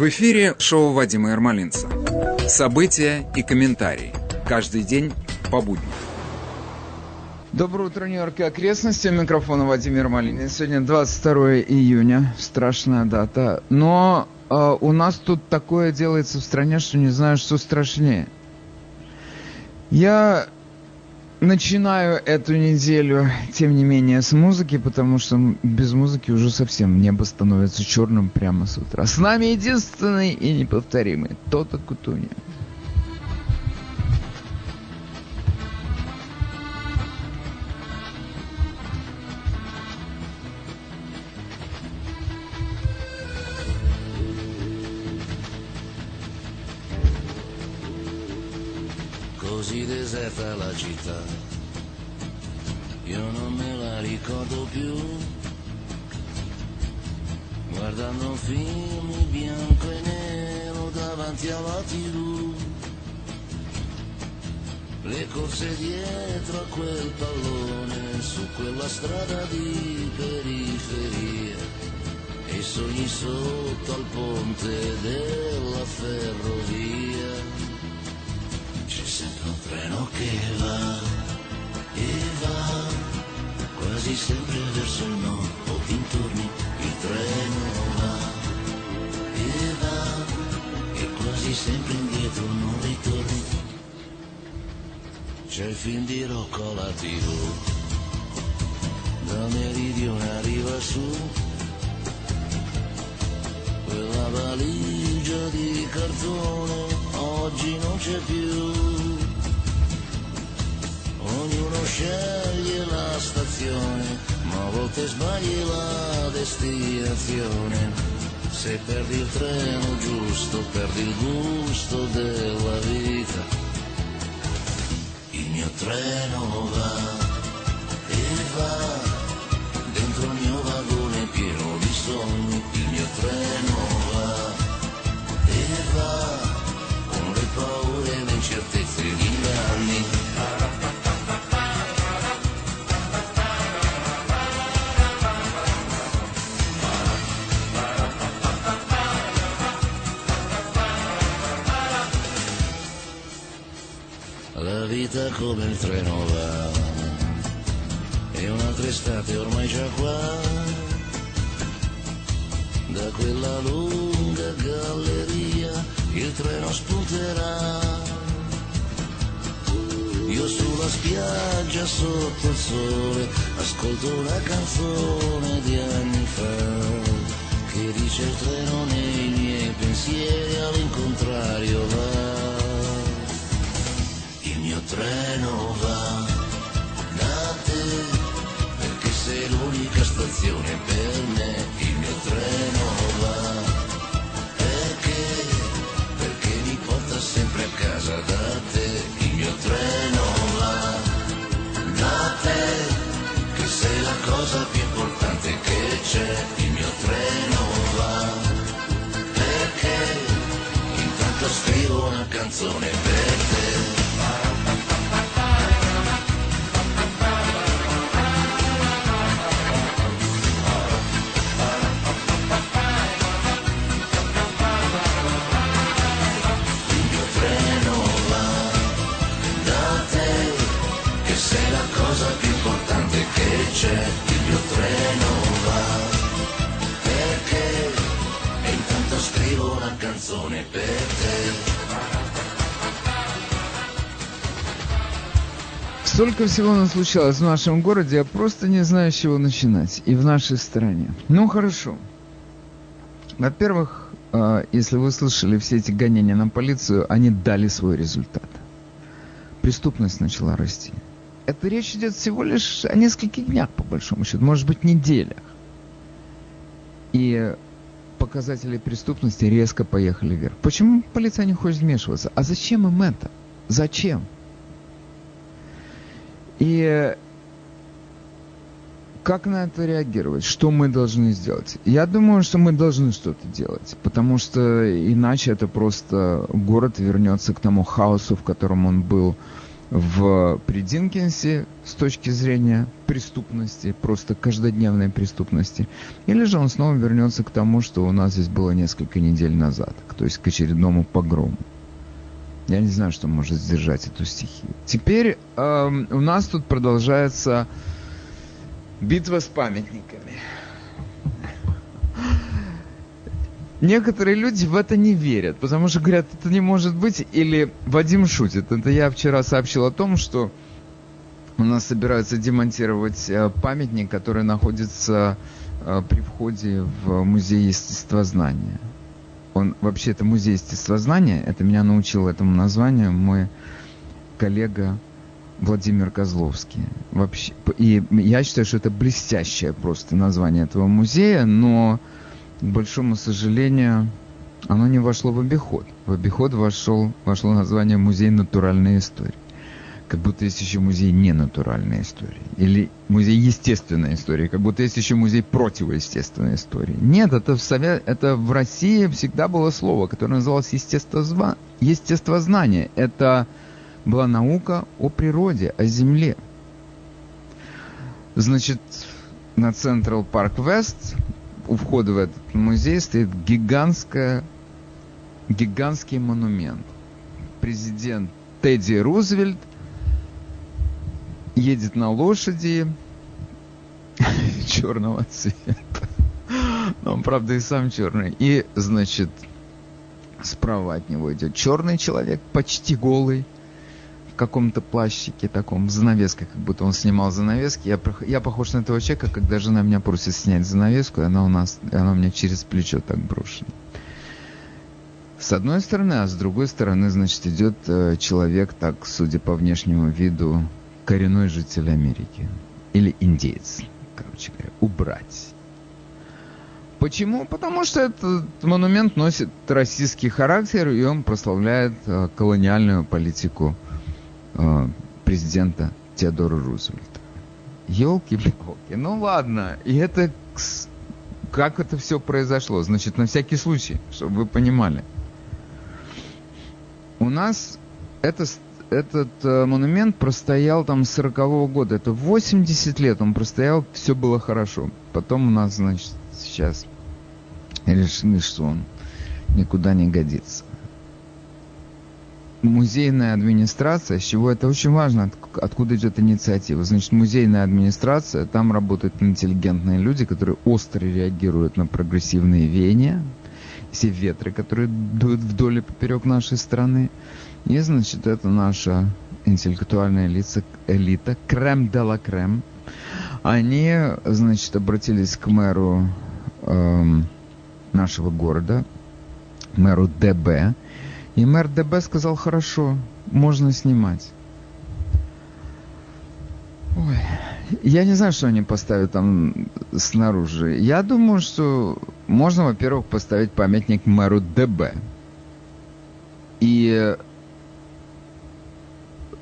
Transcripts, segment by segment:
В эфире шоу Вадима Ермолинца. События и комментарии. Каждый день по будням. Доброе утро, Нью-Йорк и окрестности. Микрофон Владимир Малинин. Сегодня 22 июня. Страшная дата. Но э, у нас тут такое делается в стране, что не знаю, что страшнее. Я начинаю эту неделю, тем не менее, с музыки, потому что без музыки уже совсем небо становится черным прямо с утра. С нами единственный и неповторимый Тота Кутуни. Alla tv, da meridione arriva su, quella valigia di cartone oggi non c'è più. Ognuno sceglie la stazione, ma a volte sbagli la destinazione. Se perdi il treno giusto, perdi il gusto della vita. Treno va e va dentro il mio vagone pieno di sogni. Il mio treno vita come il treno va, e un'altra estate ormai già qua, da quella lunga galleria il treno spunterà. Io sulla spiaggia sotto il sole ascolto una canzone di anni fa che dice il treno nei miei pensieri all'incontrario va. Treno va da te perché sei l'unica stazione per me. Il mio treno va perché perché mi porta sempre a casa da te. Il mio treno va da te, che sei la cosa più importante che c'è. Il mio treno va perché intanto scrivo una canzone per te. Столько всего нас случалось в нашем городе, я просто не знаю, с чего начинать. И в нашей стране. Ну, хорошо. Во-первых, э, если вы слышали все эти гонения на полицию, они дали свой результат. Преступность начала расти. Это речь идет всего лишь о нескольких днях, по большому счету, может быть, неделях. И показатели преступности резко поехали вверх. Почему полиция не хочет вмешиваться? А зачем им это? Зачем? И как на это реагировать? Что мы должны сделать? Я думаю, что мы должны что-то делать, потому что иначе это просто город вернется к тому хаосу, в котором он был в Придинкинсе с точки зрения преступности, просто каждодневной преступности, или же он снова вернется к тому, что у нас здесь было несколько недель назад, то есть к очередному погрому. Я не знаю, что может сдержать эту стихию. Теперь э, у нас тут продолжается битва с памятниками. Некоторые люди в это не верят, потому что говорят, это не может быть, или Вадим шутит. Это я вчера сообщил о том, что у нас собираются демонтировать э, памятник, который находится э, при входе в музей естествознания. Он вообще это музей естествознания, это меня научил этому названию мой коллега Владимир Козловский. Вообще, и я считаю, что это блестящее просто название этого музея, но к большому сожалению, оно не вошло в обиход. В обиход вошел, вошло название «Музей натуральной истории». Как будто есть еще музей ненатуральной истории. Или музей естественной истории. Как будто есть еще музей противоестественной истории. Нет, это в, Совет, это в России всегда было слово, которое называлось естествозна... естествознание. Это была наука о природе, о земле. Значит, на Central Park West у входа в этот музей стоит гигантская, гигантский монумент. Президент Тедди Рузвельт едет на лошади черного цвета. Но он, правда, и сам черный. И, значит, справа от него идет черный человек, почти голый, каком-то плащике таком, с занавеской, как будто он снимал занавески. Я, я похож на этого человека, когда жена меня просит снять занавеску, и она у нас, она у меня через плечо так брошена. С одной стороны, а с другой стороны, значит, идет э, человек, так, судя по внешнему виду, коренной житель Америки. Или индейец, короче говоря, убрать. Почему? Потому что этот монумент носит российский характер, и он прославляет э, колониальную политику э, президента Теодора Рузвельта. Елки-палки. Ну ладно, и это как это все произошло? Значит, на всякий случай, чтобы вы понимали. У нас это, этот э, монумент простоял там с 40 -го года. Это 80 лет он простоял, все было хорошо. Потом у нас, значит, сейчас решили, что он никуда не годится музейная администрация, с чего это очень важно, откуда идет инициатива. Значит, музейная администрация, там работают интеллигентные люди, которые остро реагируют на прогрессивные веяния, все ветры, которые дуют вдоль и поперек нашей страны. И, значит, это наша интеллектуальная лица, элита, крем де ла крем. Они, значит, обратились к мэру эм, нашего города, мэру ДБ, и мэр ДБ сказал, хорошо, можно снимать. Ой, я не знаю, что они поставят там снаружи. Я думаю, что можно, во-первых, поставить памятник мэру ДБ. И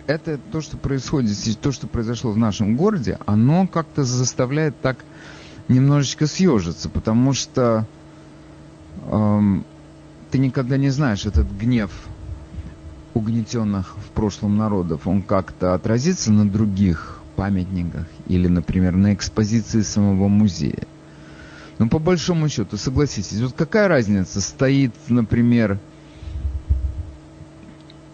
это то, что происходит, то, что произошло в нашем городе, оно как-то заставляет так немножечко съежиться, потому что эм, ты никогда не знаешь, этот гнев угнетенных в прошлом народов, он как-то отразится на других памятниках или, например, на экспозиции самого музея. Но по большому счету, согласитесь, вот какая разница, стоит, например,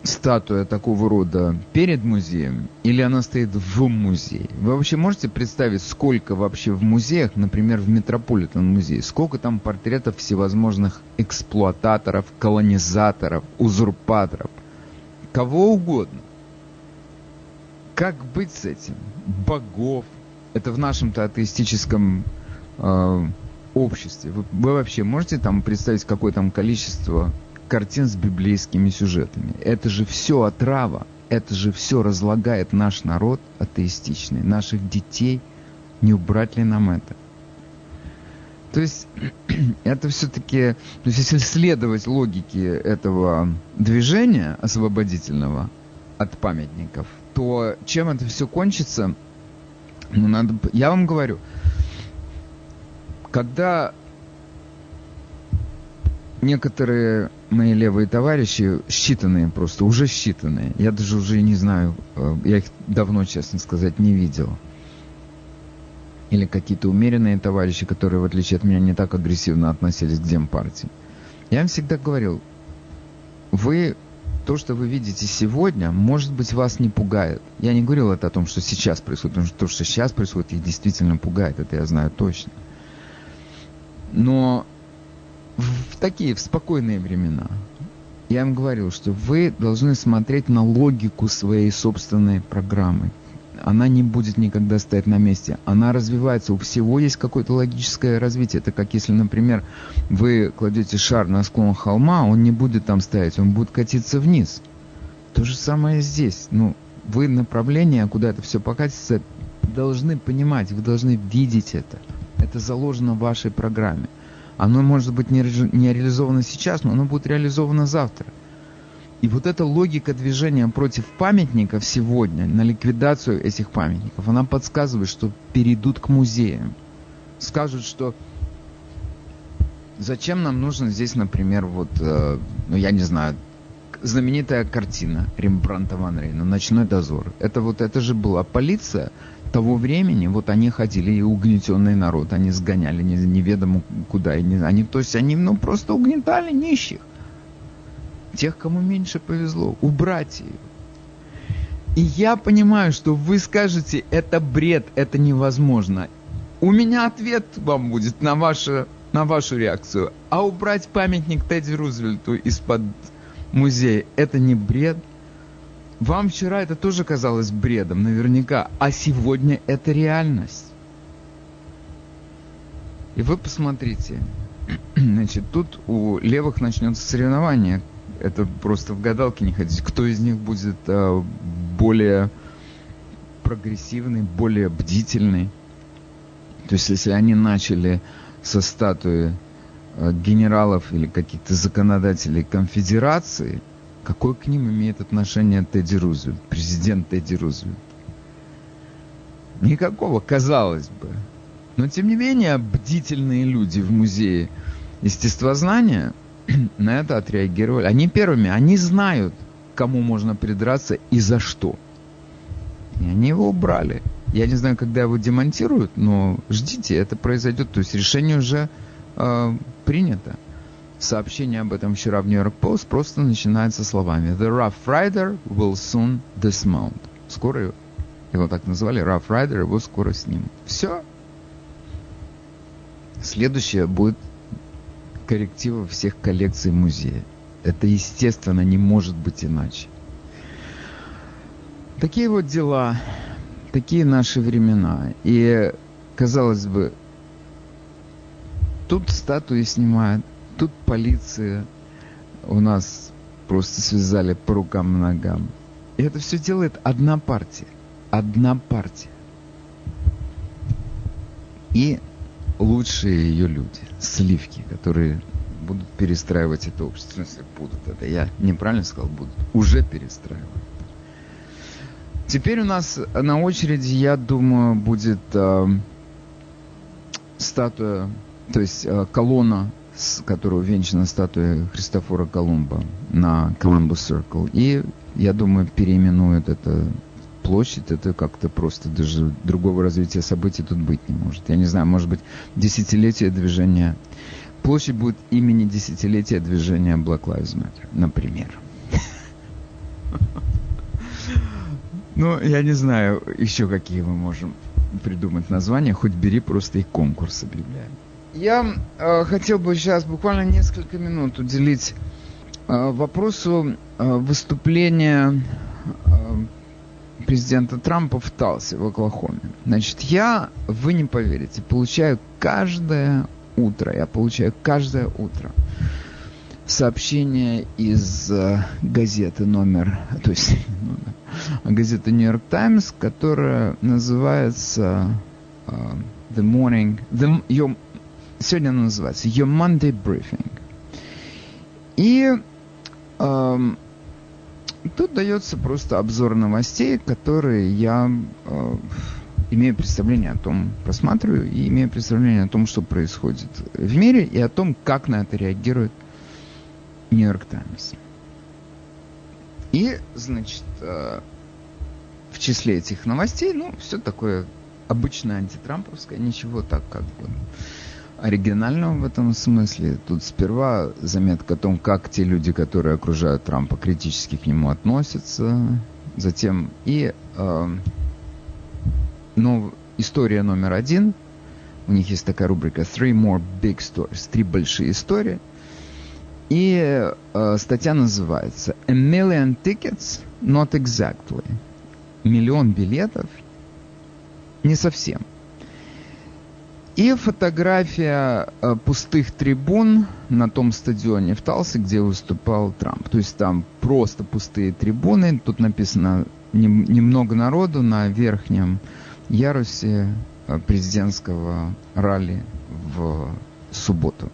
статуя такого рода перед музеем или она стоит в музее? Вы вообще можете представить, сколько вообще в музеях, например, в Метрополитен музее, сколько там портретов всевозможных эксплуататоров, колонизаторов, узурпаторов, кого угодно? Как быть с этим? Богов. Это в нашем-то атеистическом э, обществе. Вы, вы вообще можете там представить, какое там количество картин с библейскими сюжетами. Это же все отрава, это же все разлагает наш народ атеистичный, наших детей. Не убрать ли нам это? То есть это все-таки, то есть если следовать логике этого движения освободительного от памятников, то чем это все кончится, ну, надо, я вам говорю, когда некоторые мои левые товарищи, считанные просто, уже считанные. Я даже уже не знаю, э, я их давно, честно сказать, не видел. Или какие-то умеренные товарищи, которые, в отличие от меня, не так агрессивно относились к демпартии. Я им всегда говорил, вы, то, что вы видите сегодня, может быть, вас не пугает. Я не говорил это о том, что сейчас происходит, потому что то, что сейчас происходит, их действительно пугает, это я знаю точно. Но в такие, в спокойные времена, я им говорил, что вы должны смотреть на логику своей собственной программы. Она не будет никогда стоять на месте. Она развивается. У всего есть какое-то логическое развитие. Это как если, например, вы кладете шар на склон холма, он не будет там стоять, он будет катиться вниз. То же самое здесь. Ну, вы направление, куда это все покатится, должны понимать, вы должны видеть это. Это заложено в вашей программе. Оно может быть не, реализовано сейчас, но оно будет реализовано завтра. И вот эта логика движения против памятников сегодня, на ликвидацию этих памятников, она подсказывает, что перейдут к музеям. Скажут, что зачем нам нужно здесь, например, вот, э, ну я не знаю, знаменитая картина Рембранта Ван Рейна «Ночной дозор». Это вот, это же была полиция, того времени вот они ходили и угнетенный народ, они сгоняли неведомо куда. Они, то есть они ну, просто угнетали нищих. Тех, кому меньше повезло. Убрать ее. И я понимаю, что вы скажете, это бред, это невозможно. У меня ответ вам будет на, ваше, на вашу реакцию. А убрать памятник Тедди Рузвельту из-под музея, это не бред – вам вчера это тоже казалось бредом, наверняка, а сегодня это реальность. И вы посмотрите, значит, тут у левых начнется соревнование. Это просто в гадалке не ходить. Кто из них будет э, более прогрессивный, более бдительный? То есть, если они начали со статуи э, генералов или каких-то законодателей конфедерации – Какое к ним имеет отношение Тедди Рузвельт, президент Тедди Рузвельт? Никакого, казалось бы. Но, тем не менее, бдительные люди в музее естествознания на это отреагировали. Они первыми, они знают, кому можно придраться и за что. И они его убрали. Я не знаю, когда его демонтируют, но ждите, это произойдет. То есть решение уже э, принято. Сообщение об этом вчера в York Post просто начинается словами «The Rough Rider will soon dismount». Скоро его так назвали, Rough Rider, его скоро снимут. Все. Следующее будет корректива всех коллекций музея. Это, естественно, не может быть иначе. Такие вот дела, такие наши времена. И, казалось бы, тут статуи снимают, Тут полиция у нас просто связали по рукам и ногам. И это все делает одна партия. Одна партия. И лучшие ее люди, сливки, которые будут перестраивать это общество. Если будут, это я неправильно сказал, будут. Уже перестраивают. Теперь у нас на очереди, я думаю, будет э, статуя, то есть э, колонна с которого венчана статуя Христофора Колумба на Columbus Circle. И, я думаю, переименуют это площадь, это как-то просто даже другого развития событий тут быть не может. Я не знаю, может быть, десятилетие движения... Площадь будет имени десятилетия движения Black Lives Matter, например. Ну, я не знаю еще какие мы можем придумать названия, хоть бери просто и конкурс объявляем. Я э, хотел бы сейчас буквально несколько минут уделить э, вопросу э, выступления э, президента Трампа в Талсе, в Оклахоме. Значит, я, вы не поверите, получаю каждое утро, я получаю каждое утро сообщение из э, газеты номер, то есть номер, газеты York Times, которая называется э, The Morning, the, your, сегодня она называется Your Monday Briefing. И эм, тут дается просто обзор новостей, которые я э, имею представление о том, просматриваю и имею представление о том, что происходит в мире и о том, как на это реагирует Нью-Йорк Таймс. И, значит, э, в числе этих новостей, ну, все такое обычное антитрамповское, ничего так как бы оригинального в этом смысле. Тут сперва заметка о том, как те люди, которые окружают Трампа, критически к нему относятся. Затем и э, ну, история номер один. У них есть такая рубрика Three More Big Stories. Три большие истории. И э, статья называется A Million Tickets Not Exactly. Миллион билетов не совсем. И фотография э, пустых трибун на том стадионе в Талсе, где выступал Трамп. То есть там просто пустые трибуны. Тут написано немного народу на верхнем ярусе э, президентского ралли в субботу.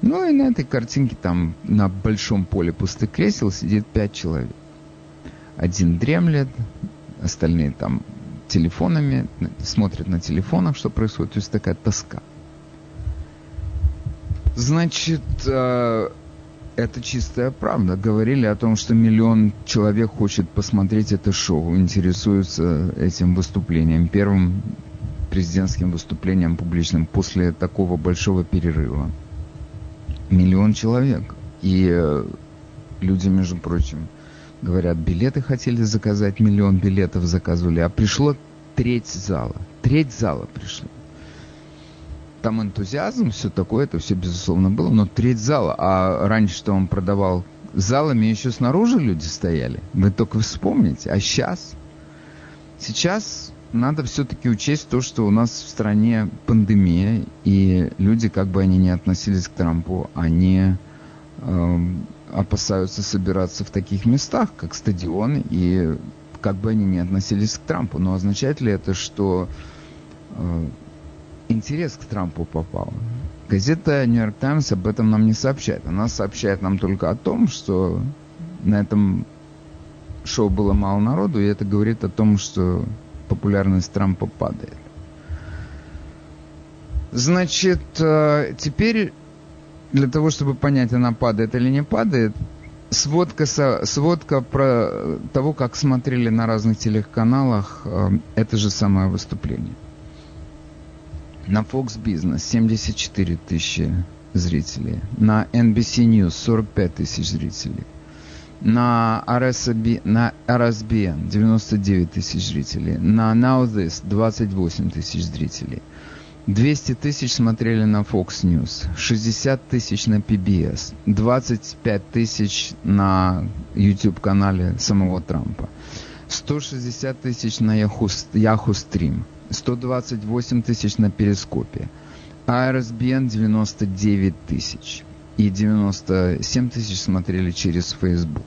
Ну и на этой картинке там на большом поле пустых кресел сидит пять человек. Один дремлет, остальные там телефонами, смотрят на телефонах, что происходит. То есть такая тоска. Значит, э, это чистая правда. Говорили о том, что миллион человек хочет посмотреть это шоу, интересуются этим выступлением, первым президентским выступлением публичным после такого большого перерыва. Миллион человек. И э, люди, между прочим, Говорят, билеты хотели заказать, миллион билетов заказывали, а пришло треть зала. Треть зала пришло. Там энтузиазм, все такое, это все безусловно было, но треть зала. А раньше что он продавал залами, еще снаружи люди стояли. Вы только вспомните. А сейчас? Сейчас надо все-таки учесть то, что у нас в стране пандемия, и люди, как бы они ни относились к Трампу, они э, опасаются собираться в таких местах, как стадион, и как бы они ни относились к Трампу. Но означает ли это, что э, интерес к Трампу попал? Газета Нью-Йорк Таймс об этом нам не сообщает. Она сообщает нам только о том, что на этом шоу было мало народу, и это говорит о том, что популярность Трампа падает. Значит, э, теперь для того, чтобы понять, она падает или не падает, сводка, сводка про того, как смотрели на разных телеканалах э, это же самое выступление. На Fox Business 74 тысячи зрителей. На NBC News 45 тысяч зрителей. На, RSB, на RSBN 99 тысяч зрителей. На Now This 28 тысяч зрителей. 200 тысяч смотрели на Fox News, 60 тысяч на PBS, 25 тысяч на YouTube-канале самого Трампа, 160 тысяч на Yahoo, Yahoo Stream, 128 тысяч на Перископе, ARSBN 99 тысяч и 97 тысяч смотрели через Facebook.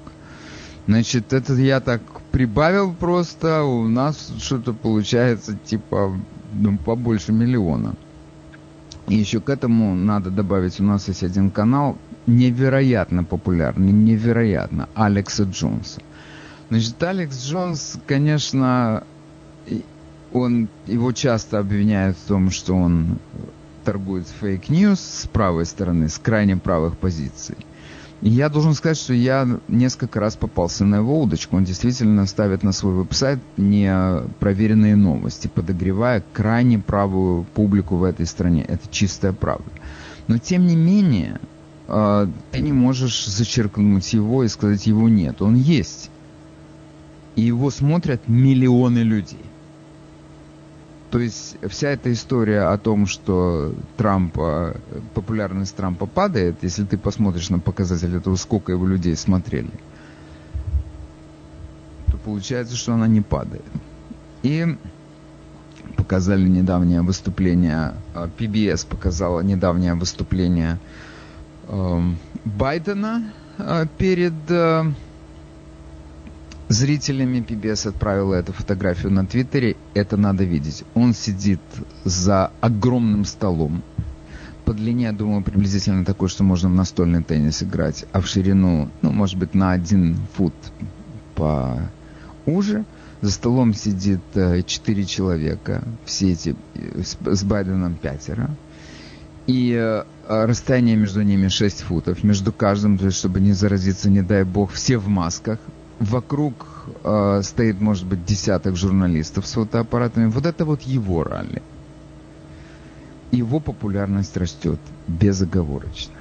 Значит, это я так прибавил просто, у нас что-то получается типа ну, побольше миллиона. И еще к этому надо добавить, у нас есть один канал, невероятно популярный, невероятно, Алекса Джонса. Значит, Алекс Джонс, конечно, он, его часто обвиняют в том, что он торгует fake news с правой стороны, с крайне правых позиций. Я должен сказать, что я несколько раз попался на его удочку. Он действительно ставит на свой веб-сайт непроверенные новости, подогревая крайне правую публику в этой стране. Это чистая правда. Но тем не менее, а, ты не можешь зачеркнуть его и сказать, его нет. Он есть. И его смотрят миллионы людей. То есть вся эта история о том, что Трампа, популярность Трампа падает, если ты посмотришь на показатель этого, сколько его людей смотрели, то получается, что она не падает. И показали недавнее выступление, PBS а, показала недавнее выступление эм, Байдена э, перед э, зрителями PBS отправила эту фотографию на Твиттере. Это надо видеть. Он сидит за огромным столом. По длине, я думаю, приблизительно такой, что можно в настольный теннис играть, а в ширину, ну, может быть, на один фут по уже. За столом сидит э, четыре человека, все эти, с, с Байденом пятеро. и э, расстояние между ними 6 футов, между каждым, то есть чтобы не заразиться, не дай бог, все в масках. Вокруг э, стоит, может быть, десяток журналистов с фотоаппаратами. Вот это вот его ралли. Его популярность растет безоговорочно.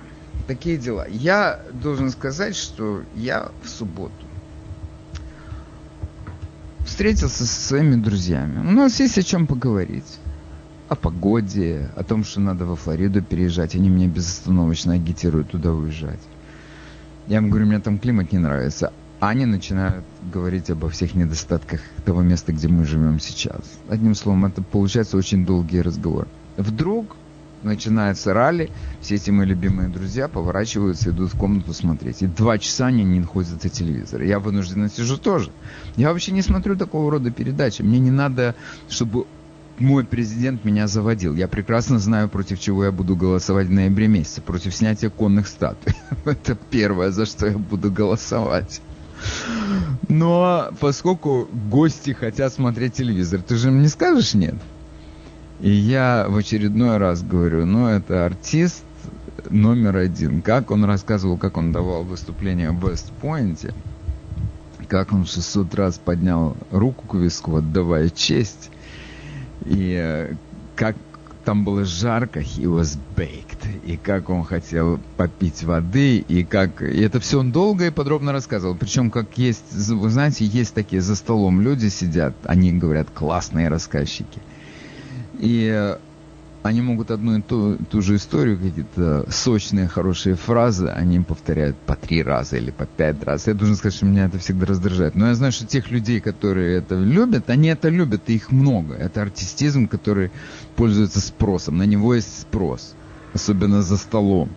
Такие дела. Я должен сказать, что я в субботу встретился со своими друзьями. У нас есть о чем поговорить. О погоде, о том, что надо во Флориду переезжать. Они меня безостановочно агитируют туда уезжать. Я им говорю, мне там климат не нравится. Они начинают говорить обо всех недостатках того места, где мы живем сейчас. Одним словом, это получается очень долгий разговор. Вдруг начинается ралли, все эти мои любимые друзья поворачиваются, идут в комнату смотреть. И два часа они не находят за телевизор. Я вынужденно сижу тоже. Я вообще не смотрю такого рода передачи. Мне не надо, чтобы мой президент меня заводил. Я прекрасно знаю, против чего я буду голосовать в ноябре месяце. Против снятия конных статуй. Это первое, за что я буду голосовать. Но поскольку гости хотят смотреть телевизор, ты же им не скажешь нет? И я в очередной раз говорю, ну это артист номер один. Как он рассказывал, как он давал выступление в Вестпойнте, как он 600 раз поднял руку к виску, отдавая честь, и э, как там было жарко, he was baked, и как он хотел попить воды, и как... И это все он долго и подробно рассказывал. Причем, как есть, вы знаете, есть такие за столом люди сидят, они говорят, классные рассказчики. И э, они могут одну и ту, ту же историю, какие-то сочные, хорошие фразы, они повторяют по три раза или по пять раз. Я должен сказать, что меня это всегда раздражает. Но я знаю, что тех людей, которые это любят, они это любят, и их много. Это артистизм, который пользуется спросом. На него есть спрос. Особенно за столом.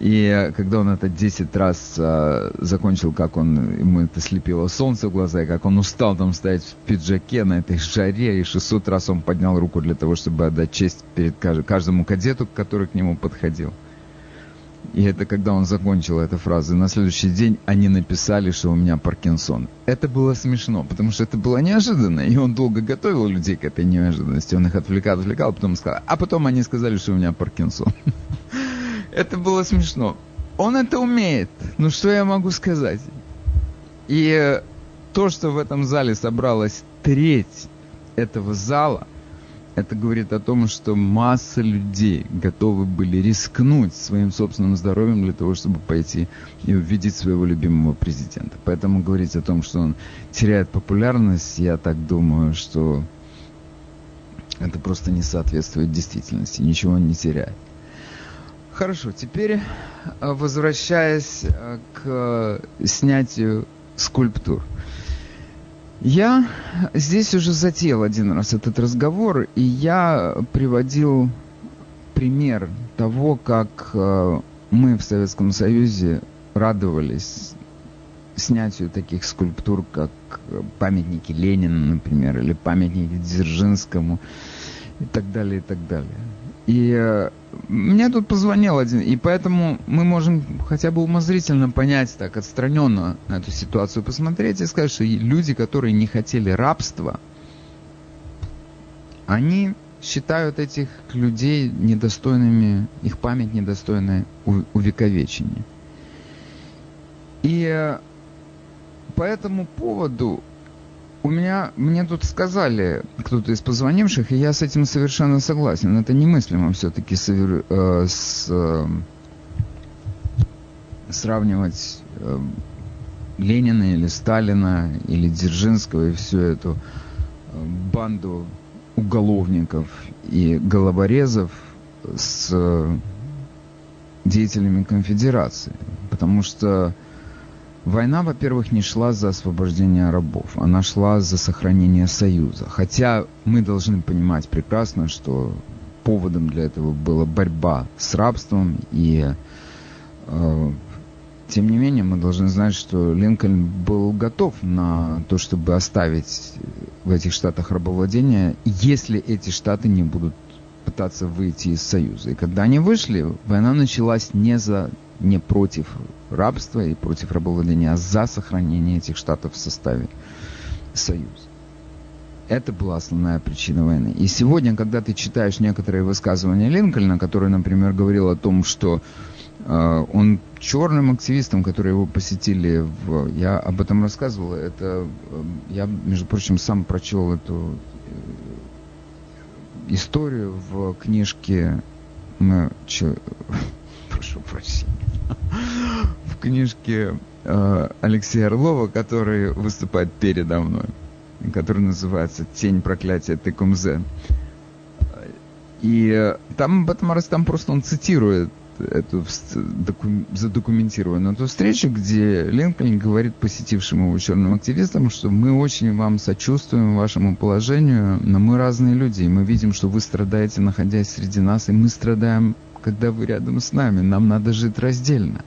И когда он это 10 раз а, закончил, как он, ему это слепило солнце в глаза, и как он устал там стоять в пиджаке на этой жаре, и 600 раз он поднял руку для того, чтобы отдать честь перед каждому кадету, который к нему подходил. И это когда он закончил эту фразу. И на следующий день они написали, что у меня Паркинсон. Это было смешно, потому что это было неожиданно. И он долго готовил людей к этой неожиданности. Он их отвлекал, отвлекал, потом сказал. А потом они сказали, что у меня Паркинсон. Это было смешно. Он это умеет. Ну что я могу сказать? И то, что в этом зале собралась треть этого зала, это говорит о том, что масса людей готовы были рискнуть своим собственным здоровьем для того, чтобы пойти и увидеть своего любимого президента. Поэтому говорить о том, что он теряет популярность, я так думаю, что это просто не соответствует действительности. Ничего он не теряет. Хорошо, теперь э, возвращаясь э, к снятию скульптур. Я здесь уже затеял один раз этот разговор, и я приводил пример того, как э, мы в Советском Союзе радовались снятию таких скульптур, как памятники Ленину, например, или памятники Дзержинскому и так далее, и так далее. И мне тут позвонил один, и поэтому мы можем хотя бы умозрительно понять, так отстраненно на эту ситуацию посмотреть и сказать, что люди, которые не хотели рабства, они считают этих людей недостойными, их память недостойной увековечения. И э, по этому поводу у меня, мне тут сказали, кто-то из позвонивших, и я с этим совершенно согласен. Это немыслимо все-таки э, э, сравнивать э, Ленина или Сталина или Дзержинского и всю эту э, банду уголовников и головорезов с э, деятелями конфедерации. Потому что Война, во-первых, не шла за освобождение рабов, она шла за сохранение союза. Хотя мы должны понимать прекрасно, что поводом для этого была борьба с рабством, и э, тем не менее мы должны знать, что Линкольн был готов на то, чтобы оставить в этих штатах рабовладение, если эти штаты не будут пытаться выйти из Союза. И когда они вышли, война началась не за не против рабства и против рабовладения, а за сохранение этих штатов в составе Союза. Это была основная причина войны. И сегодня, когда ты читаешь некоторые высказывания Линкольна, который, например, говорил о том, что э, он черным активистам, которые его посетили, в, я об этом рассказывал, это э, я, между прочим, сам прочел эту э, историю в книжке мы, че, прошу прощения, книжке э, Алексея Орлова, который выступает передо мной который называется «Тень проклятия Текумзе». И там об этом там просто он цитирует эту задокументированную эту встречу, где Линкольн говорит посетившим его черным активистам, что мы очень вам сочувствуем вашему положению, но мы разные люди, и мы видим, что вы страдаете, находясь среди нас, и мы страдаем, когда вы рядом с нами. Нам надо жить раздельно.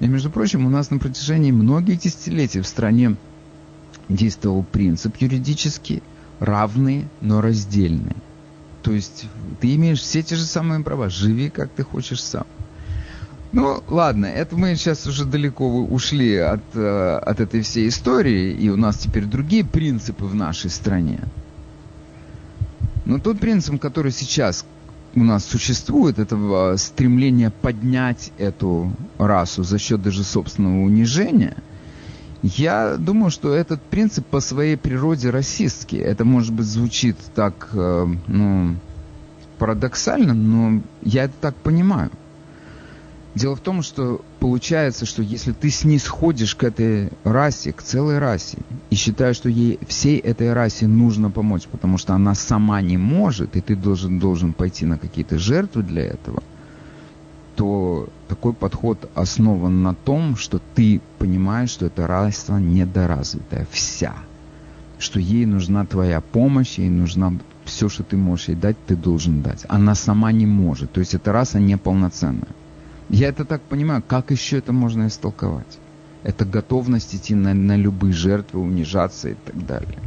И, между прочим, у нас на протяжении многих десятилетий в стране действовал принцип юридически равные, но раздельные. То есть ты имеешь все те же самые права, живи как ты хочешь сам. Ну, ладно, это мы сейчас уже далеко ушли от, э, от этой всей истории, и у нас теперь другие принципы в нашей стране. Но тот принцип, который сейчас у нас существует, это э, стремление поднять эту расу за счет даже собственного унижения – я думаю, что этот принцип по своей природе расистский. Это, может быть, звучит так, э, ну, парадоксально, но я это так понимаю. Дело в том, что получается, что если ты снисходишь к этой расе, к целой расе, и считаешь, что ей, всей этой расе нужно помочь, потому что она сама не может, и ты должен, должен пойти на какие-то жертвы для этого – то такой подход основан на том, что ты понимаешь, что эта раса недоразвитая, вся. Что ей нужна твоя помощь, ей нужна все, что ты можешь ей дать, ты должен дать. Она сама не может. То есть эта раса неполноценная. Я это так понимаю, как еще это можно истолковать? Это готовность идти на, на любые жертвы, унижаться и так далее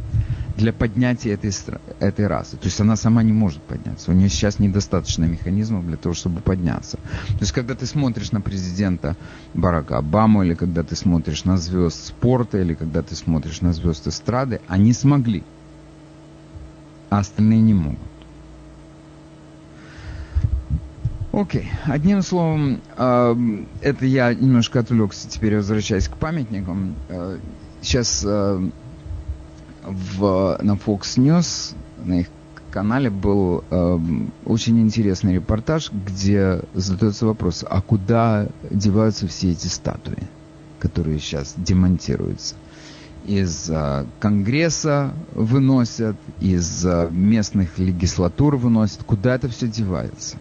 для поднятия этой, этой расы. То есть она сама не может подняться. У нее сейчас недостаточно механизмов для того, чтобы подняться. То есть когда ты смотришь на президента Барака Обаму, или когда ты смотришь на звезд спорта, или когда ты смотришь на звезд эстрады, они смогли, а остальные не могут. Окей, одним словом, э, это я немножко отвлекся, теперь возвращаясь к памятникам. Э, сейчас э, в, на Fox News, на их канале был э, очень интересный репортаж, где задается вопрос, а куда деваются все эти статуи, которые сейчас демонтируются? Из э, Конгресса выносят, из э, местных легислатур выносят, куда это все девается?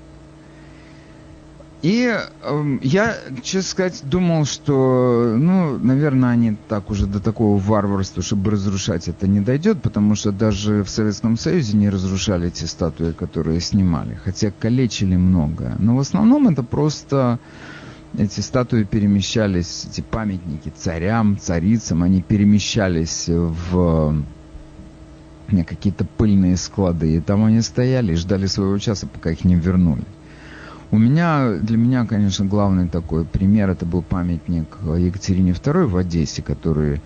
И э, я, честно сказать, думал, что, ну, наверное, они так уже до такого варварства, чтобы разрушать это, не дойдет, потому что даже в Советском Союзе не разрушали эти статуи, которые снимали, хотя калечили многое. Но в основном это просто эти статуи перемещались, эти памятники царям, царицам, они перемещались в какие-то пыльные склады, и там они стояли и ждали своего часа, пока их не вернули. У меня, для меня, конечно, главный такой пример, это был памятник Екатерине II в Одессе, который,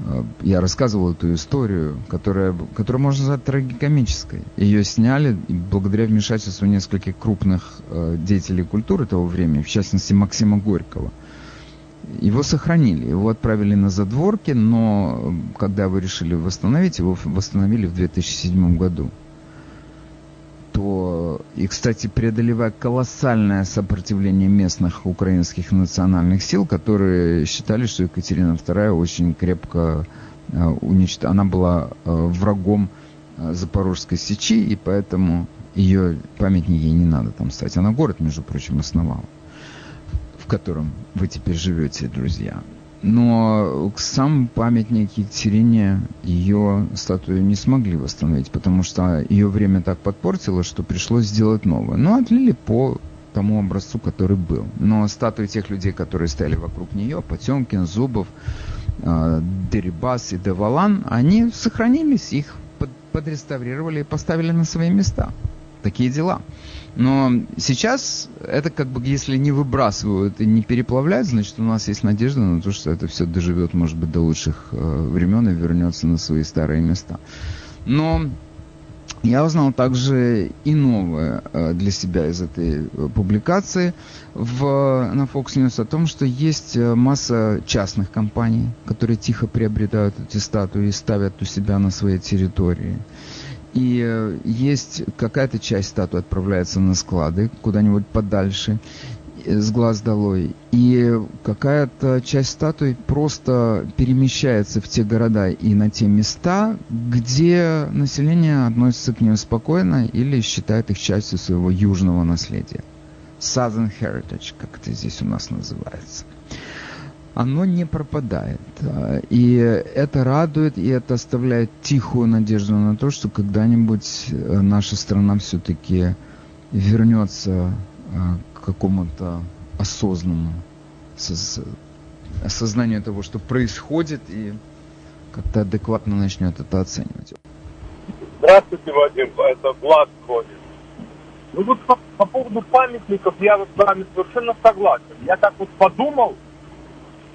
э, я рассказывал эту историю, которая, которую можно назвать трагикомической. Ее сняли благодаря вмешательству нескольких крупных э, деятелей культуры того времени, в частности Максима Горького. Его сохранили, его отправили на задворки, но когда вы решили восстановить, его восстановили в 2007 году то, и, кстати, преодолевая колоссальное сопротивление местных украинских национальных сил, которые считали, что Екатерина II очень крепко э, уничтожена. Она была э, врагом э, Запорожской сечи, и поэтому ее памятники не надо там ставить. Она город, между прочим, основала, в котором вы теперь живете, друзья. Но сам памятник Екатерине ее статую не смогли восстановить, потому что ее время так подпортило, что пришлось сделать новое. Но отлили по тому образцу, который был. Но статуи тех людей, которые стояли вокруг нее, Потемкин, Зубов, э, Дерибас и Девалан, они сохранились, их подреставрировали и поставили на свои места. Такие дела. Но сейчас это как бы, если не выбрасывают и не переплавляют, значит, у нас есть надежда на то, что это все доживет, может быть, до лучших э, времен и вернется на свои старые места. Но я узнал также и новое э, для себя из этой э, публикации в, на Fox News о том, что есть э, масса частных компаний, которые тихо приобретают эти статуи и ставят у себя на своей территории. И есть какая-то часть статуи отправляется на склады куда-нибудь подальше с глаз долой. И какая-то часть статуи просто перемещается в те города и на те места, где население относится к ним спокойно или считает их частью своего южного наследия. Southern Heritage, как это здесь у нас называется. Оно не пропадает. И это радует, и это оставляет тихую надежду на то, что когда-нибудь э, наша страна все-таки вернется э, какому-то осознанному осознанию того, что происходит, и как-то адекватно начнет это оценивать. Здравствуйте, Вадим, это Влад звонит. Ну вот по, по поводу памятников я с вами совершенно согласен. Я так вот подумал,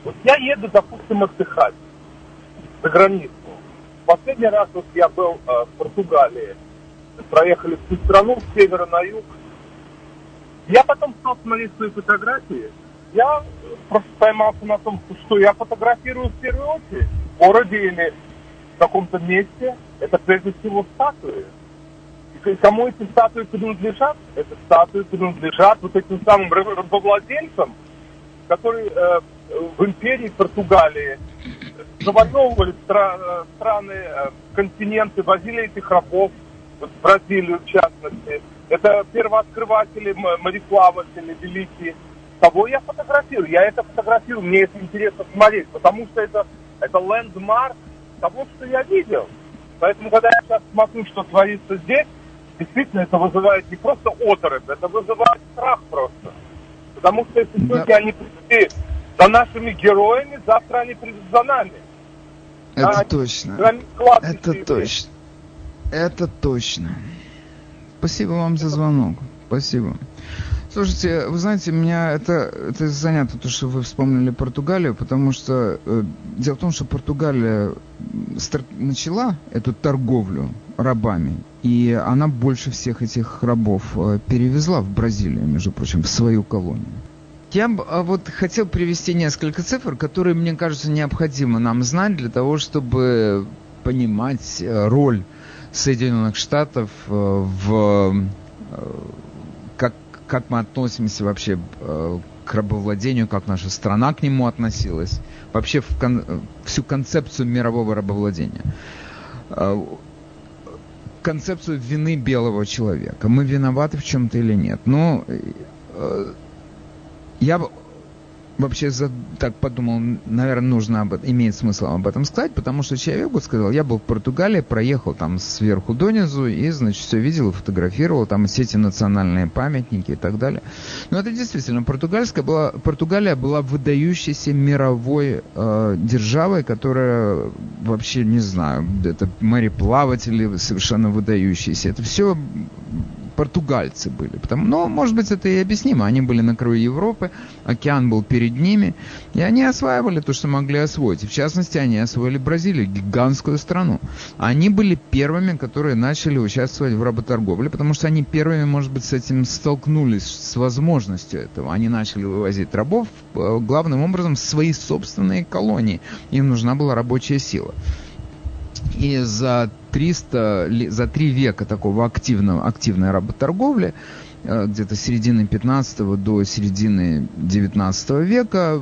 вот я еду, допустим, отдыхать за границу. Последний раз вот я был э, в Португалии. Проехали всю страну с севера на юг. Я потом стал смотреть свои фотографии. Я просто поймался на том, что я фотографирую в первую очередь в городе или в каком-то месте. Это прежде всего статуи. Кому эти статуи принадлежат? Эти статуи принадлежат вот этим самым рабовладельцам, которые э, в империи Португалии завоевывали стра- э, страны, э, континенты, возили этих рабов, вот в Бразилию в частности, это первооткрыватели, мореплаватели великие. Кого я фотографирую? Я это фотографирую, мне это интересно смотреть, потому что это, это лендмарк того, что я видел. Поэтому, когда я сейчас смотрю, что творится здесь, действительно это вызывает не просто оторопь, это вызывает страх просто. Потому что если да. сегодня они пришли за нашими героями, завтра они придут за нами. Это а точно. Это точно. Это точно. Спасибо вам за звонок. Спасибо. Слушайте, вы знаете, меня это, это занятно, то, что вы вспомнили Португалию, потому что э, дело в том, что Португалия старт, начала эту торговлю рабами, и она больше всех этих рабов э, перевезла в Бразилию, между прочим, в свою колонию. Я а, вот хотел привести несколько цифр, которые, мне кажется, необходимо нам знать для того, чтобы понимать э, роль Соединенных Штатов э, в э, как, как мы относимся вообще к рабовладению, как наша страна к нему относилась, вообще в кон, всю концепцию мирового рабовладения. Концепцию вины белого человека. Мы виноваты в чем-то или нет. Но я вообще за, так подумал, наверное, нужно об, имеет смысл об этом сказать, потому что человек вот сказал, я был в Португалии, проехал там сверху донизу и, значит, все видел фотографировал, там все эти национальные памятники и так далее. Но это действительно, португальская была, Португалия была выдающейся мировой э, державой, которая вообще, не знаю, это мореплаватели совершенно выдающиеся. Это все португальцы были. Потому, но, может быть, это и объяснимо. Они были на краю Европы, океан был перед ними, и они осваивали то, что могли освоить. В частности, они освоили Бразилию, гигантскую страну. Они были первыми, которые начали участвовать в работорговле, потому что они первыми, может быть, с этим столкнулись, с возможностью этого. Они начали вывозить рабов, э, главным образом, в свои собственные колонии. Им нужна была рабочая сила. И за 300, за три века такого активного, активной работорговли, э, где-то середины 15 до середины 19 века,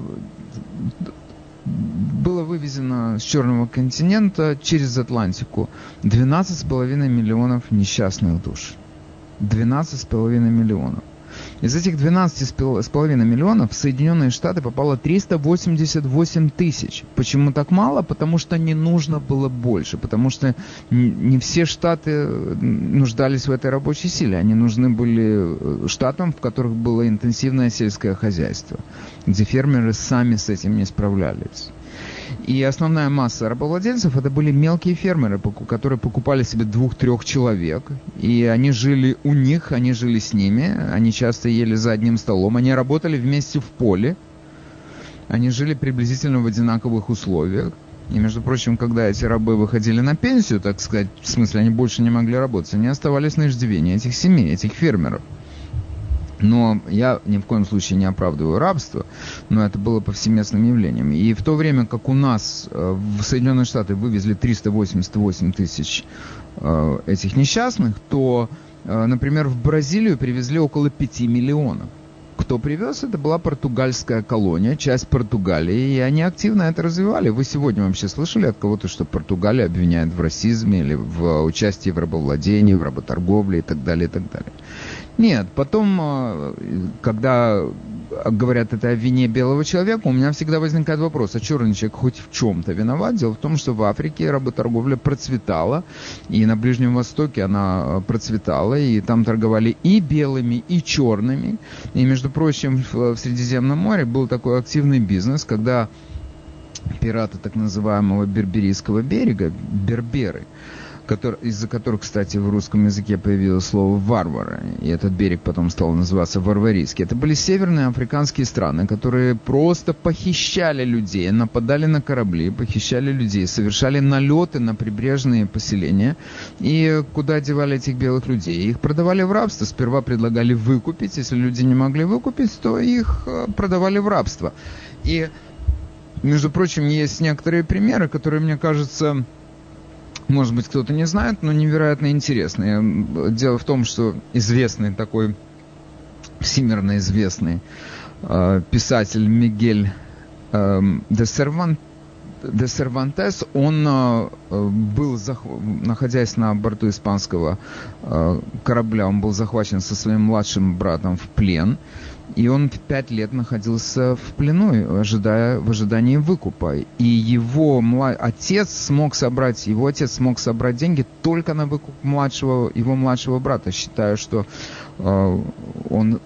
было вывезено с Черного континента через Атлантику 12,5 миллионов несчастных душ. 12,5 миллионов. Из этих 12,5 миллионов в Соединенные Штаты попало 388 тысяч. Почему так мало? Потому что не нужно было больше. Потому что не все штаты нуждались в этой рабочей силе. Они нужны были э, штатам, в которых было интенсивное сельское хозяйство, где фермеры сами с этим не справлялись. И основная масса рабовладельцев это были мелкие фермеры, которые покупали себе двух-трех человек. И они жили у них, они жили с ними, они часто ели за одним столом, они работали вместе в поле, они жили приблизительно в одинаковых условиях. И, между прочим, когда эти рабы выходили на пенсию, так сказать, в смысле, они больше не могли работать, они оставались на иждивении этих семей, этих фермеров. Но я ни в коем случае не оправдываю рабство, но это было повсеместным явлением. И в то время, как у нас э, в Соединенные Штаты вывезли 388 тысяч э, этих несчастных, то, э, например, в Бразилию привезли около 5 миллионов. Кто привез, это была португальская колония, часть Португалии, и они активно это развивали. Вы сегодня вообще слышали от кого-то, что Португалия обвиняет в расизме или в участии в рабовладении, в работорговле и так далее, и так далее. Нет, потом, э, когда говорят это о вине белого человека, у меня всегда возникает вопрос, а черный человек хоть в чем-то виноват? Дело в том, что в Африке работорговля процветала, и на Ближнем Востоке она процветала, и там торговали и белыми, и черными. И, между прочим, в Средиземном море был такой активный бизнес, когда пираты так называемого Берберийского берега, берберы, из-за которых, кстати, в русском языке появилось слово «варвары», и этот берег потом стал называться Варварийский. Это были северные африканские страны, которые просто похищали людей, нападали на корабли, похищали людей, совершали налеты на прибрежные поселения. И куда девали этих белых людей? Их продавали в рабство. Сперва предлагали выкупить. Если люди не могли выкупить, то их э, продавали в рабство. И, между прочим, есть некоторые примеры, которые, мне кажется, может быть, кто-то не знает, но невероятно интересные. Дело в том, что известный такой, всемирно известный э, писатель Мигель э, де Серван де Сервантес, он э, был, находясь на борту испанского э, корабля, он был захвачен со своим младшим братом в плен. И он пять лет находился в плену, ожидая, в ожидании выкупа. И его млад... отец смог собрать, его отец смог собрать деньги только на выкуп младшего, его младшего брата, считая, что э, он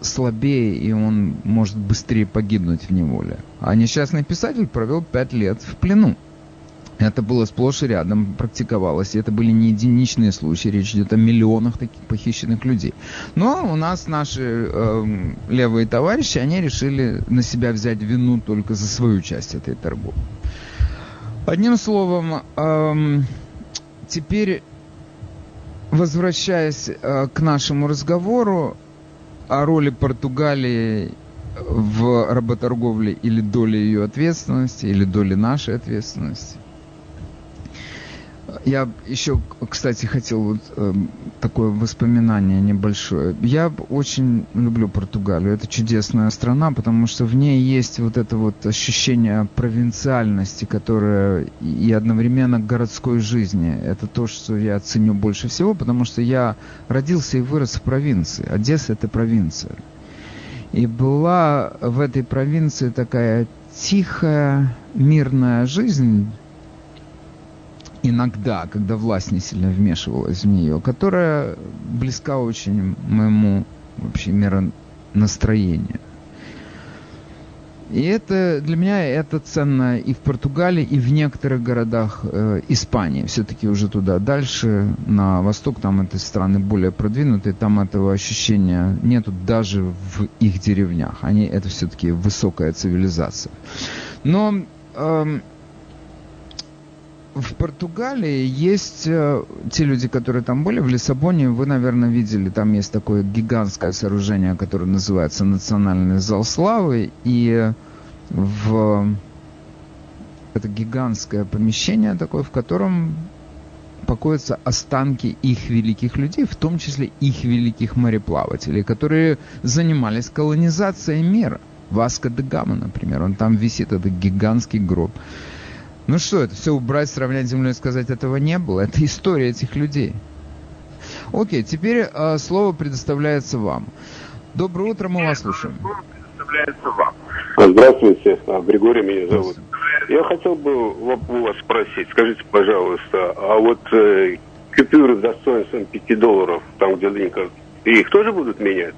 слабее и он может быстрее погибнуть в неволе. А несчастный писатель провел пять лет в плену. Это было сплошь и рядом, практиковалось. И это были не единичные случаи, речь идет о миллионах таких похищенных людей. Но у нас наши э, левые товарищи, они решили на себя взять вину только за свою часть этой торговли. Одним словом, э, теперь, возвращаясь э, к нашему разговору о роли Португалии в работорговле или доли ее ответственности, или доли нашей ответственности. Я еще, кстати, хотел вот э, такое воспоминание небольшое. Я очень люблю Португалию. Это чудесная страна, потому что в ней есть вот это вот ощущение провинциальности, которое и одновременно городской жизни. Это то, что я ценю больше всего, потому что я родился и вырос в провинции. Одесса это провинция. И была в этой провинции такая тихая, мирная жизнь иногда, когда власть не сильно вмешивалась в нее, которая близка очень моему вообще миронастроению. И это для меня это ценно и в Португалии, и в некоторых городах э, Испании. Все-таки уже туда дальше, на восток, там эти страны более продвинутые, там этого ощущения нету даже в их деревнях. Они это все-таки высокая цивилизация. Но э, в Португалии есть э, те люди, которые там были, в Лиссабоне, вы, наверное, видели, там есть такое гигантское сооружение, которое называется Национальный зал славы, и в это гигантское помещение такое, в котором покоятся останки их великих людей, в том числе их великих мореплавателей, которые занимались колонизацией мира. Васко де Гама, например, он там висит, этот гигантский гроб. Ну что, это все убрать, сравнять с землей и сказать, этого не было. Это история этих людей. Окей, теперь э, слово предоставляется вам. Доброе утро, мы вас слушаем. Здравствуйте, а, Григорий меня зовут. Я хотел бы у вас спросить, скажите, пожалуйста, а вот э, купюры с достоинством 5 долларов, там где Линкольн, их тоже будут менять?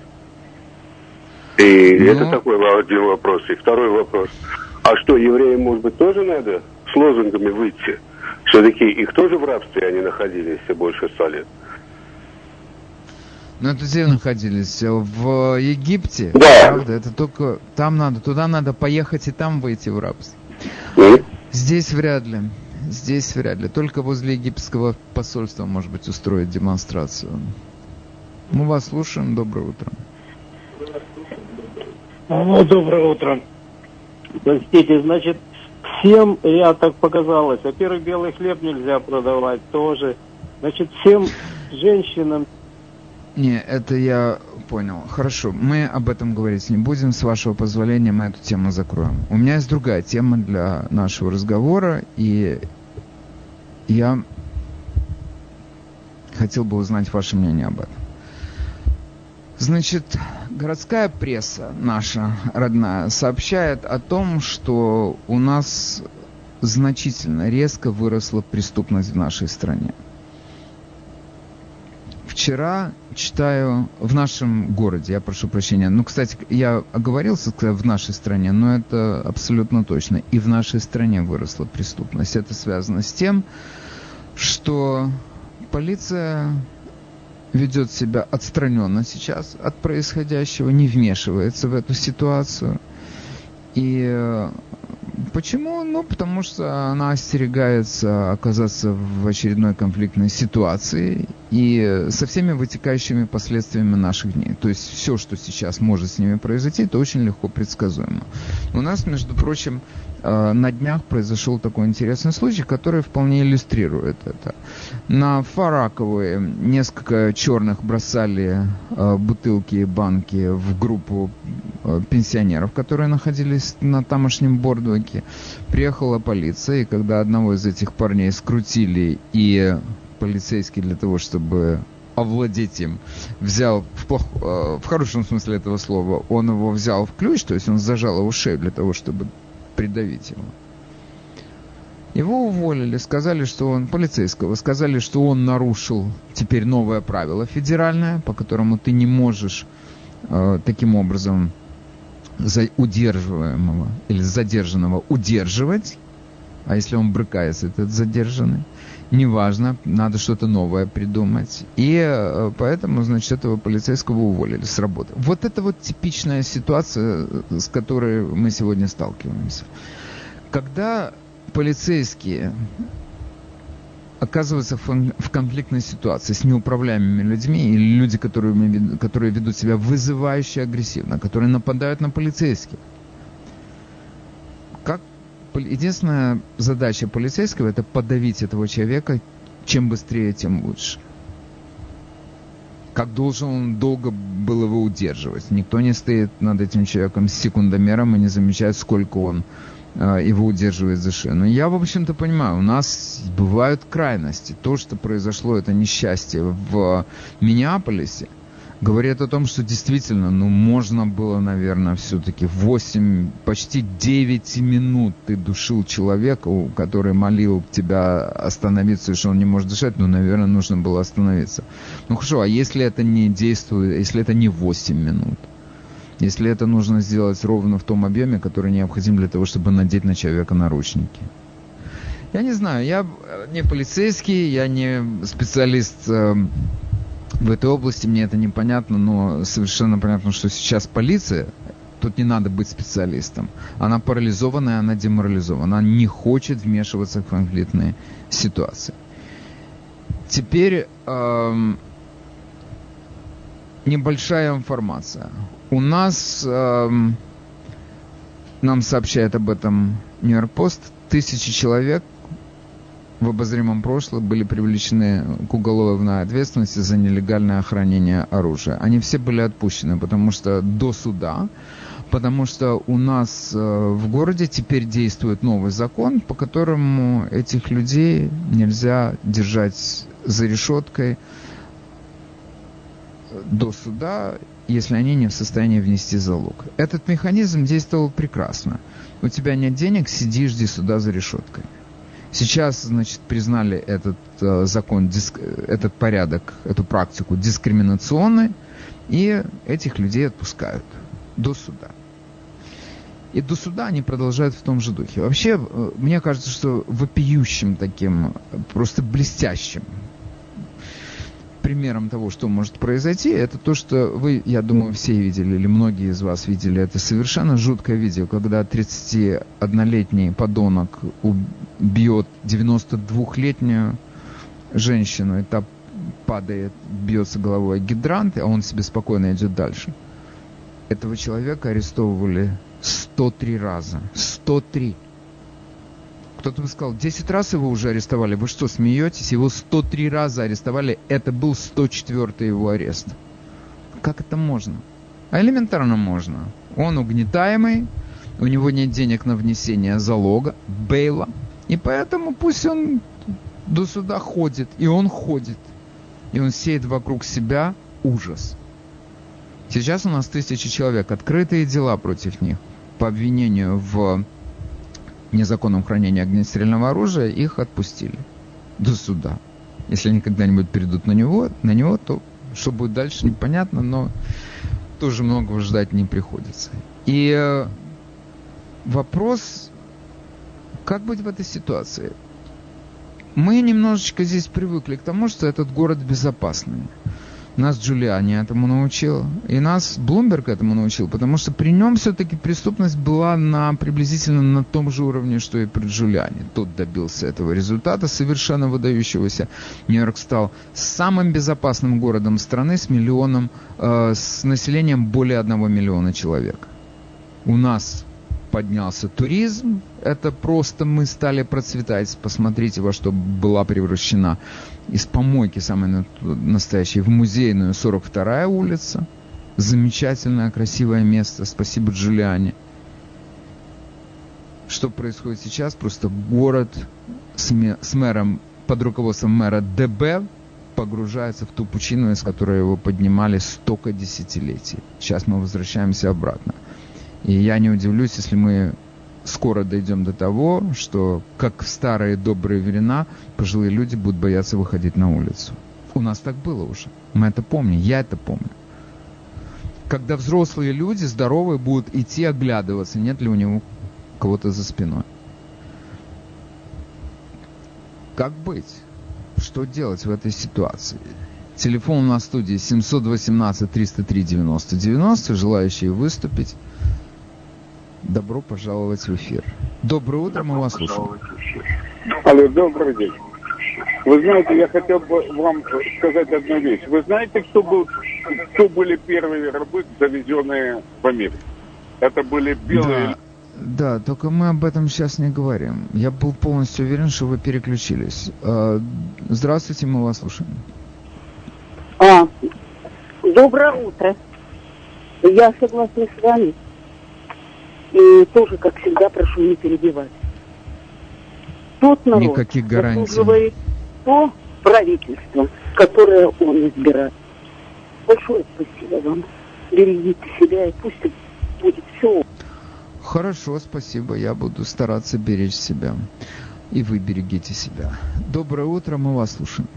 И ну... это такой один вопрос. И второй вопрос. А что, евреям, может быть, тоже надо лозунгами выйти. Все-таки их тоже в рабстве они находились больше ста лет. Ну это где находились? В Египте? Да. Правда? Это только там надо, туда надо поехать и там выйти в рабство. Mm. Здесь вряд ли. Здесь вряд ли. Только возле египетского посольства, может быть, устроить демонстрацию. Мы вас слушаем. Доброе утро. Ну, доброе утро. Простите, значит, всем, я так показалось, во-первых, белый хлеб нельзя продавать тоже. Значит, всем женщинам... Не, это я понял. Хорошо, мы об этом говорить не будем. С вашего позволения мы эту тему закроем. У меня есть другая тема для нашего разговора, и я хотел бы узнать ваше мнение об этом. Значит, городская пресса наша родная сообщает о том, что у нас значительно резко выросла преступность в нашей стране. Вчера читаю в нашем городе, я прошу прощения, ну, кстати, я оговорился, в нашей стране, но это абсолютно точно. И в нашей стране выросла преступность. Это связано с тем, что полиция ведет себя отстраненно сейчас от происходящего, не вмешивается в эту ситуацию. И э, почему? Ну, потому что она остерегается оказаться в очередной конфликтной ситуации и со всеми вытекающими последствиями наших дней. То есть все, что сейчас может с ними произойти, это очень легко предсказуемо. У нас, между прочим, э, на днях произошел такой интересный случай, который вполне иллюстрирует это. На Фараковые несколько черных бросали э, бутылки и банки в группу э, пенсионеров, которые находились на тамошнем бордваке. Приехала полиция, и когда одного из этих парней скрутили и полицейский для того, чтобы овладеть им, взял в, плох... в хорошем смысле этого слова, он его взял в ключ, то есть он зажал его шею для того, чтобы придавить его. Его уволили, сказали, что он, полицейского, сказали, что он нарушил теперь новое правило федеральное, по которому ты не можешь э, таким образом за удерживаемого или задержанного удерживать, а если он брыкается, этот задержанный, неважно, надо что-то новое придумать. И э, поэтому, значит, этого полицейского уволили с работы. Вот это вот типичная ситуация, э, с которой мы сегодня сталкиваемся. Когда полицейские оказываются в конфликтной ситуации с неуправляемыми людьми или люди, которые, которые ведут себя вызывающе агрессивно, которые нападают на полицейских. Как единственная задача полицейского это подавить этого человека, чем быстрее, тем лучше. Как должен он долго был его удерживать. Никто не стоит над этим человеком с секундомером и не замечает, сколько он его удерживает за шею. Но я, в общем-то, понимаю, у нас бывают крайности. То, что произошло, это несчастье в Миннеаполисе, говорит о том, что действительно, ну, можно было, наверное, все-таки 8, почти 9 минут ты душил человека, который молил тебя остановиться, что он не может дышать, ну, наверное, нужно было остановиться. Ну, хорошо, а если это не действует, если это не 8 минут? Если это нужно сделать ровно в том объеме, который необходим для того, чтобы надеть на человека наручники. Я не знаю, я не полицейский, я не специалист э, в этой области, мне это непонятно, но совершенно понятно, что сейчас полиция, тут не надо быть специалистом, она парализована она деморализована, она не хочет вмешиваться в конфликтные ситуации. Теперь э, небольшая информация. У нас, э, нам сообщает об этом Нью-Йорк Пост, тысячи человек в обозримом прошлом были привлечены к уголовной ответственности за нелегальное хранение оружия. Они все были отпущены, потому что до суда, потому что у нас э, в городе теперь действует новый закон, по которому этих людей нельзя держать за решеткой до суда если они не в состоянии внести залог. Этот механизм действовал прекрасно. У тебя нет денег, сиди, жди суда за решеткой. Сейчас, значит, признали этот э, закон, диск, этот порядок, эту практику дискриминационной, и этих людей отпускают до суда. И до суда они продолжают в том же духе. Вообще, э, мне кажется, что вопиющим таким, просто блестящим примером того, что может произойти, это то, что вы, я думаю, все видели, или многие из вас видели, это совершенно жуткое видео, когда 31-летний подонок бьет 92-летнюю женщину, и та падает, бьется головой гидрант, а он себе спокойно идет дальше. Этого человека арестовывали 103 раза. 103. Кто-то бы сказал, 10 раз его уже арестовали. Вы что, смеетесь? Его 103 раза арестовали. Это был 104 его арест. Как это можно? А элементарно можно. Он угнетаемый, у него нет денег на внесение залога, бейла. И поэтому пусть он до суда ходит. И он ходит. И он сеет вокруг себя ужас. Сейчас у нас тысячи человек, открытые дела против них по обвинению в незаконном хранении огнестрельного оружия, их отпустили до суда. Если они когда-нибудь перейдут на него, на него, то что будет дальше, непонятно, но тоже многого ждать не приходится. И э, вопрос, как быть в этой ситуации? Мы немножечко здесь привыкли к тому, что этот город безопасный. Нас Джулиани этому научил, и нас Блумберг этому научил, потому что при нем все-таки преступность была на, приблизительно на том же уровне, что и при Джулиани. Тот добился этого результата, совершенно выдающегося. Нью-Йорк стал самым безопасным городом страны с миллионом, э, с населением более одного миллиона человек. У нас поднялся туризм, это просто мы стали процветать. Посмотрите, во что была превращена из помойки, самой настоящей, в музейную 42-я улица. Замечательное, красивое место. Спасибо Джулиане. Что происходит сейчас? Просто город с, мэром, под руководством мэра ДБ погружается в ту пучину, из которой его поднимали столько десятилетий. Сейчас мы возвращаемся обратно. И я не удивлюсь, если мы скоро дойдем до того, что, как в старые добрые времена, пожилые люди будут бояться выходить на улицу. У нас так было уже. Мы это помним, я это помню. Когда взрослые люди, здоровые, будут идти оглядываться, нет ли у него кого-то за спиной. Как быть? Что делать в этой ситуации? Телефон на студии 718 303 90 90. Желающие выступить Добро пожаловать в эфир. Доброе утро, мы вас слушаем. Алло, добрый день. Вы знаете, я хотел бы вам сказать одну вещь. Вы знаете, кто, был, кто были первые рабы, завезенные в Америку? Это были белые... Да. Да, только мы об этом сейчас не говорим. Я был полностью уверен, что вы переключились. А, здравствуйте, мы вас слушаем. А, доброе утро. Я согласна с вами. И тоже, как всегда, прошу не перебивать. Тот народ Никаких гарантий. заслуживает то правительство, которое он избирает. Большое спасибо вам. Берегите себя, и пусть будет все. Хорошо, спасибо. Я буду стараться беречь себя. И вы берегите себя. Доброе утро, мы вас слушаем.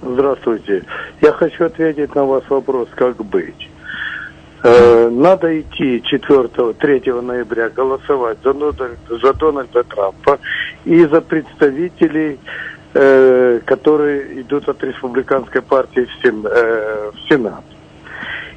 Здравствуйте. Я хочу ответить на ваш вопрос, как быть. Э, надо идти 4 3 ноября голосовать за, Дональда, за Дональда Трампа и за представителей, э, которые идут от республиканской партии в, Сен, э, в Сенат.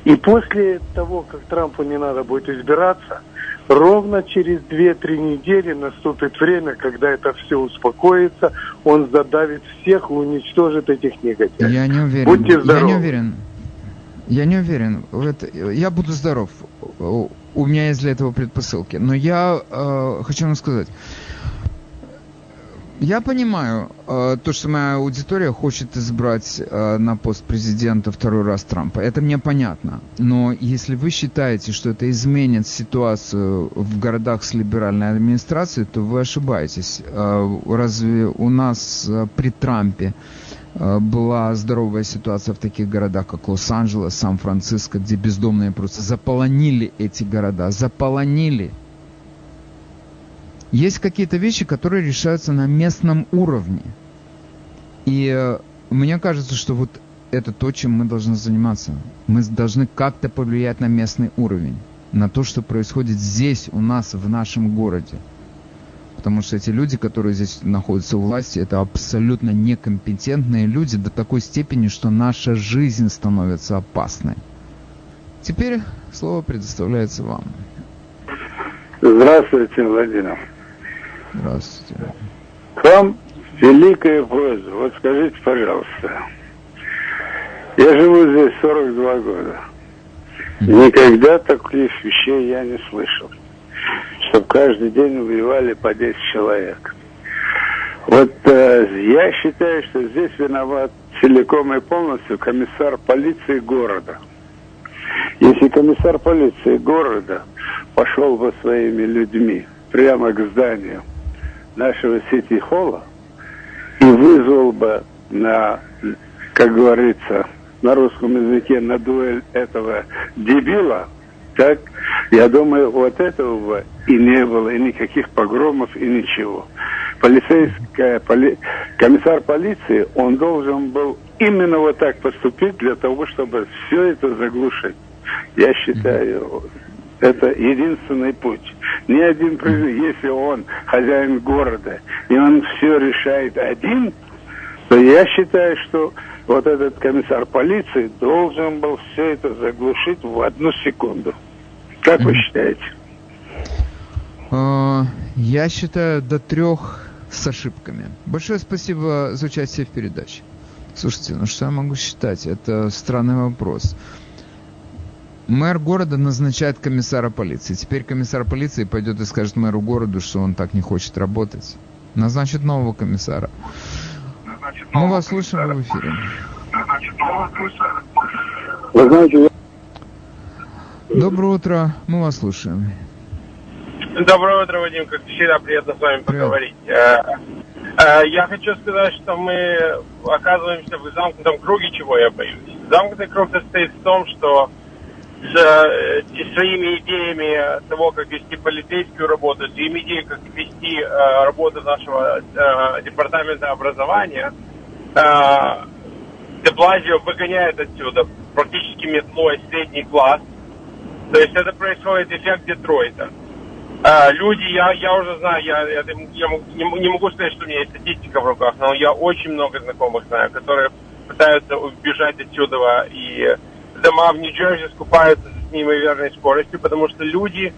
И после того, как Трампу не надо будет избираться, ровно через 2-3 недели наступит время, когда это все успокоится, он задавит всех и уничтожит этих негодяев. Я не уверен. Будьте здоровы. Я не уверен. Я не уверен. Это, я буду здоров. У меня есть для этого предпосылки. Но я э, хочу вам сказать. Я понимаю э, то, что моя аудитория хочет избрать э, на пост президента второй раз Трампа. Это мне понятно. Но если вы считаете, что это изменит ситуацию в городах с либеральной администрацией, то вы ошибаетесь. Э, разве у нас э, при Трампе была здоровая ситуация в таких городах, как Лос-Анджелес, Сан-Франциско, где бездомные просто заполонили эти города, заполонили. Есть какие-то вещи, которые решаются на местном уровне. И э, мне кажется, что вот это то, чем мы должны заниматься. Мы должны как-то повлиять на местный уровень, на то, что происходит здесь, у нас, в нашем городе. Потому что эти люди, которые здесь находятся у власти, это абсолютно некомпетентные люди до такой степени, что наша жизнь становится опасной. Теперь слово предоставляется вам. Здравствуйте, Владимир. Здравствуйте. К вам великая просьба. Вот скажите, пожалуйста. Я живу здесь 42 года. Никогда таких вещей я не слышал. Чтобы каждый день убивали по 10 человек. Вот э, я считаю, что здесь виноват целиком и полностью комиссар полиции города. Если комиссар полиции города пошел бы своими людьми прямо к зданию нашего сити-холла и вызвал бы на, как говорится, на русском языке на дуэль этого дебила, так, я думаю, вот этого и не было, и никаких погромов, и ничего. Полицейская, поли... комиссар полиции, он должен был именно вот так поступить для того, чтобы все это заглушить. Я считаю, это единственный путь. Ни один президент, если он хозяин города, и он все решает один, то я считаю, что вот этот комиссар полиции должен был все это заглушить в одну секунду. Как вы считаете? А, Я считаю до трех с ошибками. Большое спасибо за участие в передаче. Слушайте, ну что я могу считать? Это странный вопрос. Мэр города назначает комиссара полиции. Теперь комиссар полиции пойдет и скажет мэру города, что он так не хочет работать. Назначит нового комиссара. Мы вас слушаем вы в эфире. Вы знаете, я Доброе утро, мы вас слушаем. Доброе утро, Вадим. Как всегда, приятно с вами поговорить. Э, э, Я хочу сказать, что мы оказываемся в замкнутом круге, чего я боюсь. Замкнутый круг состоит в том, что с э, своими идеями того, как вести полицейскую работу, своими идеями, как вести работу нашего департамента образования, Деблазио выгоняет отсюда практически метлой средний класс. То есть это происходит эффект Детройта. А, люди, я, я уже знаю, я, я могу- не, не могу сказать, что у меня есть статистика в руках, но я очень много знакомых знаю, которые пытаются убежать отсюда, и дома в Нью-Джерси скупаются с неимоверной скоростью, потому что люди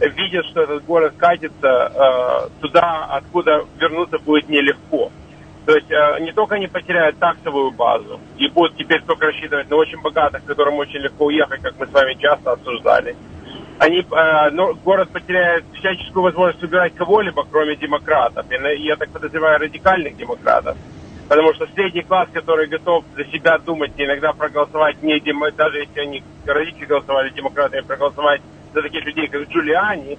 видят, что этот город катится э, туда, откуда вернуться будет нелегко. То есть э, не только они потеряют таксовую базу и будут теперь только рассчитывать на очень богатых, которым очень легко уехать, как мы с вами часто обсуждали. Они, э, ну, город потеряет всяческую возможность убирать кого-либо, кроме демократов. И, я так подозреваю радикальных демократов. Потому что средний класс, который готов за себя думать иногда проголосовать не демо- даже если они родители голосовали демократами, проголосовать за таких людей, как Джулиани,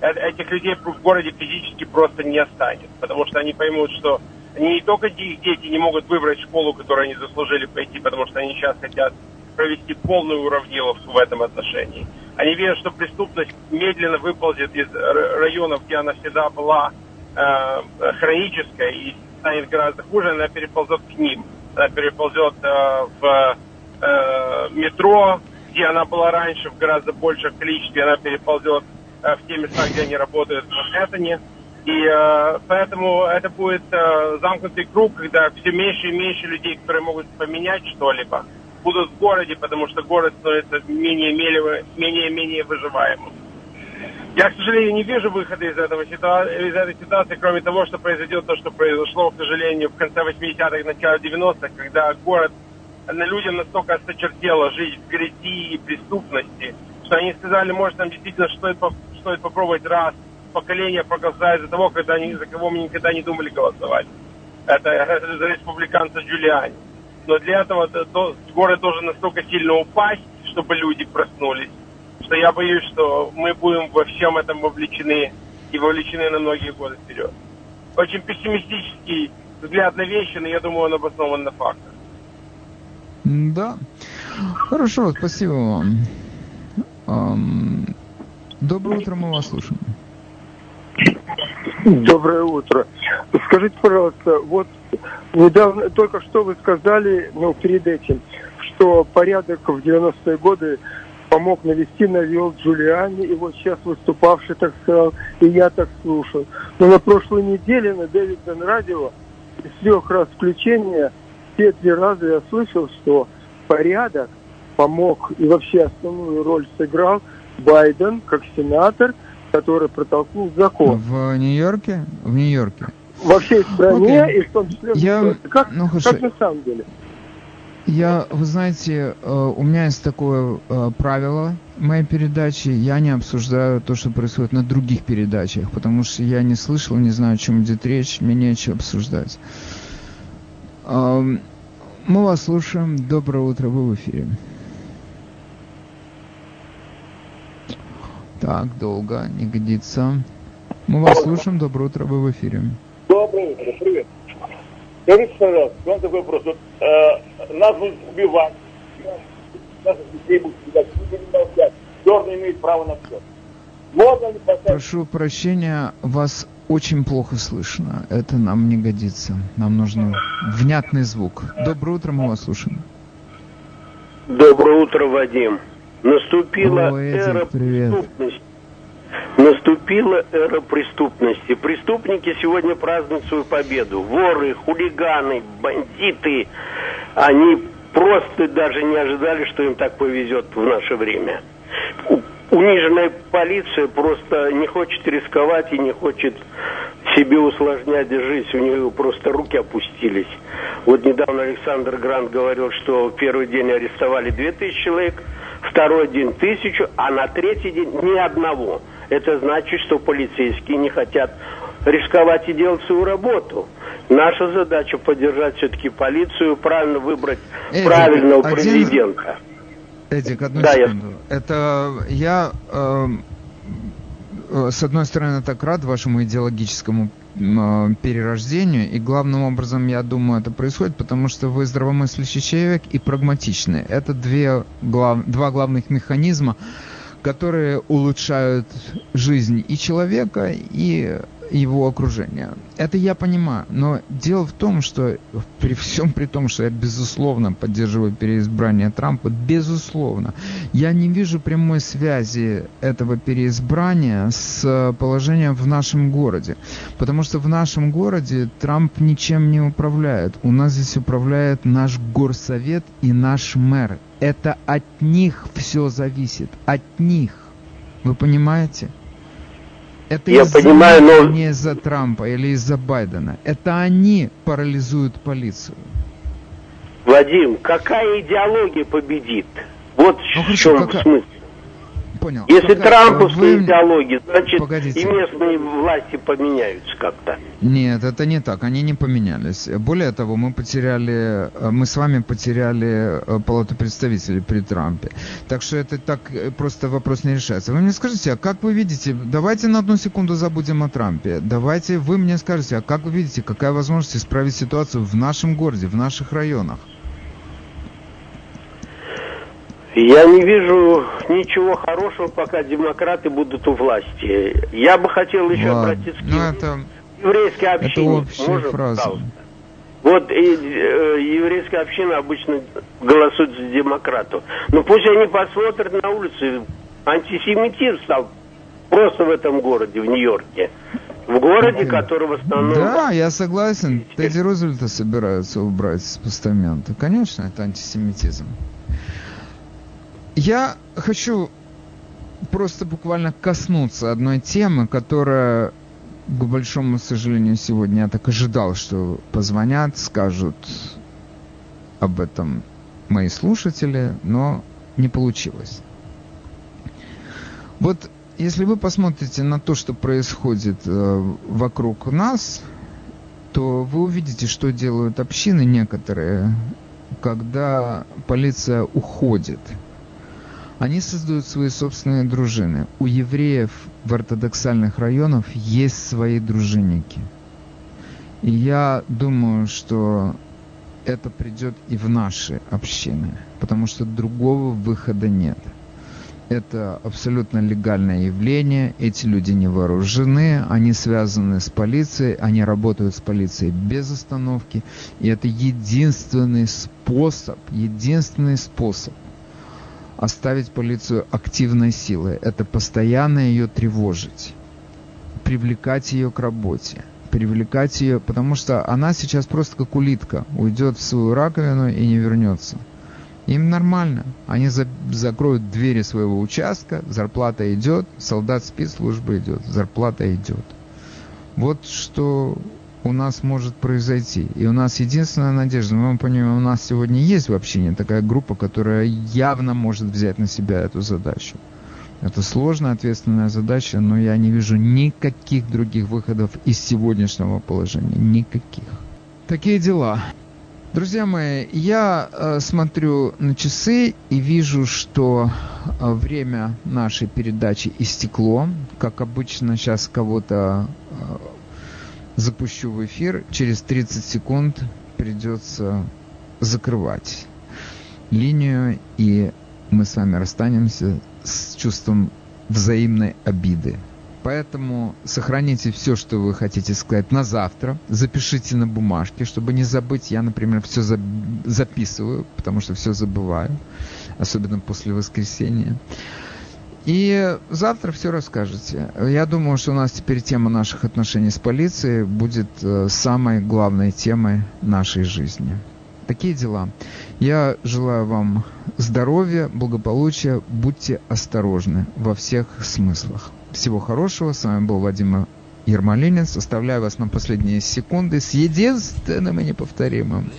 э- этих людей в городе физически просто не останет. Потому что они поймут, что не только дети не могут выбрать школу, которую они заслужили пойти, потому что они сейчас хотят провести полную уравниловку в этом отношении. Они верят, что преступность медленно выползет из районов, где она всегда была э, хронической и станет гораздо хуже, она переползет к ним. Она переползет э, в э, метро, где она была раньше в гораздо большем количестве, она переползет э, в те места, где они работают в Манхэттене. И э, поэтому это будет э, замкнутый круг, когда все меньше и меньше людей, которые могут поменять что-либо, будут в городе, потому что город становится менее менее, менее, выживаемым. Я, к сожалению, не вижу выхода из, этого из этой ситуации, кроме того, что произойдет то, что произошло, к сожалению, в конце 80-х, начале 90-х, когда город, на людям настолько осточертело жить в грязи и преступности, что они сказали, может, нам действительно стоит, стоит попробовать раз поколение проголосовать за того, когда они, за кого мы никогда не думали голосовать. Это, это за республиканца Джулиани. Но для этого то- то город должен настолько сильно упасть, чтобы люди проснулись, что я боюсь, что мы будем во всем этом вовлечены и вовлечены на многие годы вперед. Очень пессимистический взгляд на вещи, но я думаю, он обоснован на фактах. Да. Хорошо, спасибо вам. Ам, Доброе утро, мы вас слушаем. Доброе утро. Скажите, пожалуйста, вот недавно, только что вы сказали, ну, перед этим, что порядок в 90-е годы помог навести навел Джулиани, и вот сейчас выступавший так сказал, и я так слушал. Но на прошлой неделе на Дэвидсон радио из трех раз включения все три раза я слышал, что порядок помог и вообще основную роль сыграл Байден как сенатор, который протолкнул закон. В Нью-Йорке? В Нью-Йорке. Во всей стране, Окей. и в том числе Я-. Как, ну, хорошо. как на самом деле? Я, вы знаете, э, у меня есть такое э, правило моей передаче. Я не обсуждаю то, что происходит на других передачах, потому что я не слышал, не знаю, о чем идет речь, мне нечего обсуждать. Мы вас слушаем. Доброе утро, вы в эфире. Так, долго, не годится. Мы вас слушаем. Доброе утро, вы в эфире. Доброе утро, привет. Скажите, пожалуйста, вам такой вопрос. Вот, э, нас будут убивать, наших детей будут убивать. Черный имеет право на все. Можно ли поставить Прошу прощения, вас очень плохо слышно. Это нам не годится. Нам нужен внятный звук. Доброе утро, мы вас слушаем. Доброе утро, Вадим. Наступила О, Эдик, эра привет. преступности. Наступила эра преступности. Преступники сегодня празднуют свою победу. Воры, хулиганы, бандиты. Они просто даже не ожидали, что им так повезет в наше время. Униженная полиция просто не хочет рисковать и не хочет себе усложнять жизнь. У нее просто руки опустились. Вот недавно Александр Грант говорил, что в первый день арестовали 2000 человек, второй день тысячу, а на третий день ни одного. Это значит, что полицейские не хотят рисковать и делать свою работу. Наша задача поддержать все-таки полицию, правильно выбрать Эдик, правильного один- президента. Эдик, одну Да, я- секунду. Это я, эм, э, с одной стороны, так рад вашему идеологическому перерождению, и главным образом, я думаю, это происходит, потому что вы здравомыслящий человек и прагматичный. Это две глав- два главных механизма, которые улучшают жизнь и человека, и его окружения. Это я понимаю, но дело в том, что при всем при том, что я безусловно поддерживаю переизбрание Трампа, безусловно, я не вижу прямой связи этого переизбрания с положением в нашем городе. Потому что в нашем городе Трамп ничем не управляет. У нас здесь управляет наш горсовет и наш мэр. Это от них все зависит. От них. Вы понимаете? Это Я понимаю, них, но- не из-за Трампа или из-за Байдена. Это они парализуют полицию. Вадим, какая идеология победит? Вот Ну, в хорошо, чем какая- смысл. Понял. Если Какая- трамповская вы- идеология, значит Погодите. и местные власти поменяются как-то. Нет, это не так. Они не поменялись. Более того, мы потеряли, э, мы с вами потеряли э, палату представителей при Трампе. Так что это так э, просто вопрос не решается. Вы мне скажите, а как вы видите, давайте на одну секунду забудем о Трампе. Давайте вы мне скажете, а как вы видите, какая возможность исправить ситуацию в нашем городе, в наших районах? Я не вижу ничего хорошего, пока демократы будут у власти. Я бы хотел еще Ладно. обратиться к Ну, это, еврейской это общине. общая Можно, фраза. пожалуйста? Вот и, э, еврейская община обычно голосует за демократов. Но пусть они посмотрят на улице. Антисемитизм стал просто в этом городе, в Нью-Йорке. В городе, Окей. который в основном... Да, я согласен. Тедди Рузвельта собираются убрать с постамента. Конечно, это антисемитизм. Я хочу просто буквально коснуться одной темы, которая, к большому сожалению, сегодня я так ожидал, что позвонят, скажут об этом мои слушатели, но не получилось. Вот если вы посмотрите на то, что происходит э, вокруг нас, то вы увидите, что делают общины некоторые, когда полиция уходит. Они создают свои собственные дружины. У евреев в ортодоксальных районах есть свои дружинники. И я думаю, что это придет и в наши общины, потому что другого выхода нет. Это абсолютно легальное явление, эти люди не вооружены, они связаны с полицией, они работают с полицией без остановки, и это единственный способ, единственный способ оставить полицию активной силой. Это постоянно ее тревожить, привлекать ее к работе, привлекать ее, потому что она сейчас просто как улитка, уйдет в свою раковину и не вернется. Им нормально. Они за, закроют двери своего участка, зарплата идет, солдат спецслужбы идет, зарплата идет. Вот что у нас может произойти. И у нас единственная надежда, мы понимаем, у нас сегодня есть в общине такая группа, которая явно может взять на себя эту задачу. Это сложная, ответственная задача, но я не вижу никаких других выходов из сегодняшнего положения. Никаких. Такие дела. Друзья мои, я э, смотрю на часы и вижу, что э, время нашей передачи истекло. Как обычно, сейчас кого-то э, запущу в эфир. Через 30 секунд придется закрывать линию, и мы с вами расстанемся с чувством взаимной обиды. Поэтому сохраните все, что вы хотите сказать на завтра. Запишите на бумажке, чтобы не забыть. Я, например, все за... записываю, потому что все забываю. Особенно после воскресенья. И завтра все расскажете. Я думаю, что у нас теперь тема наших отношений с полицией будет э, самой главной темой нашей жизни. Такие дела. Я желаю вам здоровья, благополучия. Будьте осторожны во всех смыслах. Всего хорошего. С вами был Вадим Ермолинец. Оставляю вас на последние секунды с единственным и неповторимым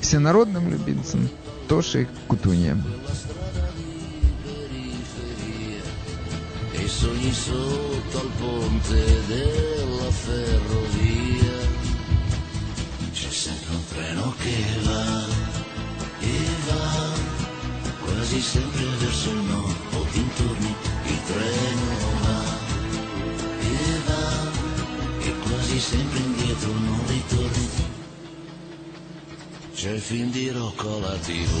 всенародным любимцем Тошей Кутуньем. Sogni sotto al ponte della ferrovia. C'è sempre un treno che va e va, quasi sempre verso il nord o dintorni il treno va e va, e quasi sempre indietro non ritorni. C'è il film di Rocco alla tv,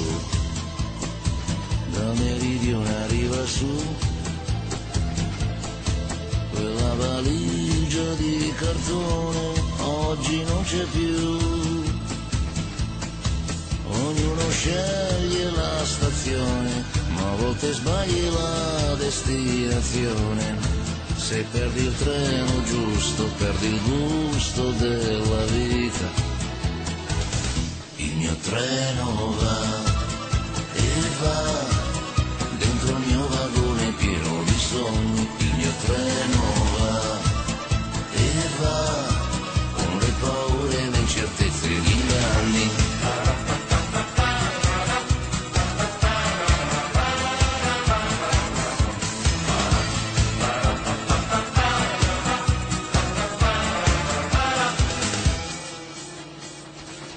da meridione arriva su, quella valigia di cartone oggi non c'è più. Ognuno sceglie la stazione, ma a volte sbagli la destinazione. Se perdi il treno giusto, perdi il gusto della vita. Il mio treno va e va di sogni. Il mio treno va e va con le paure e le incertezze gli inganni.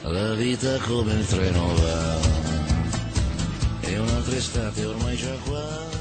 La vita come il treno va e un'altra estate ormai già qua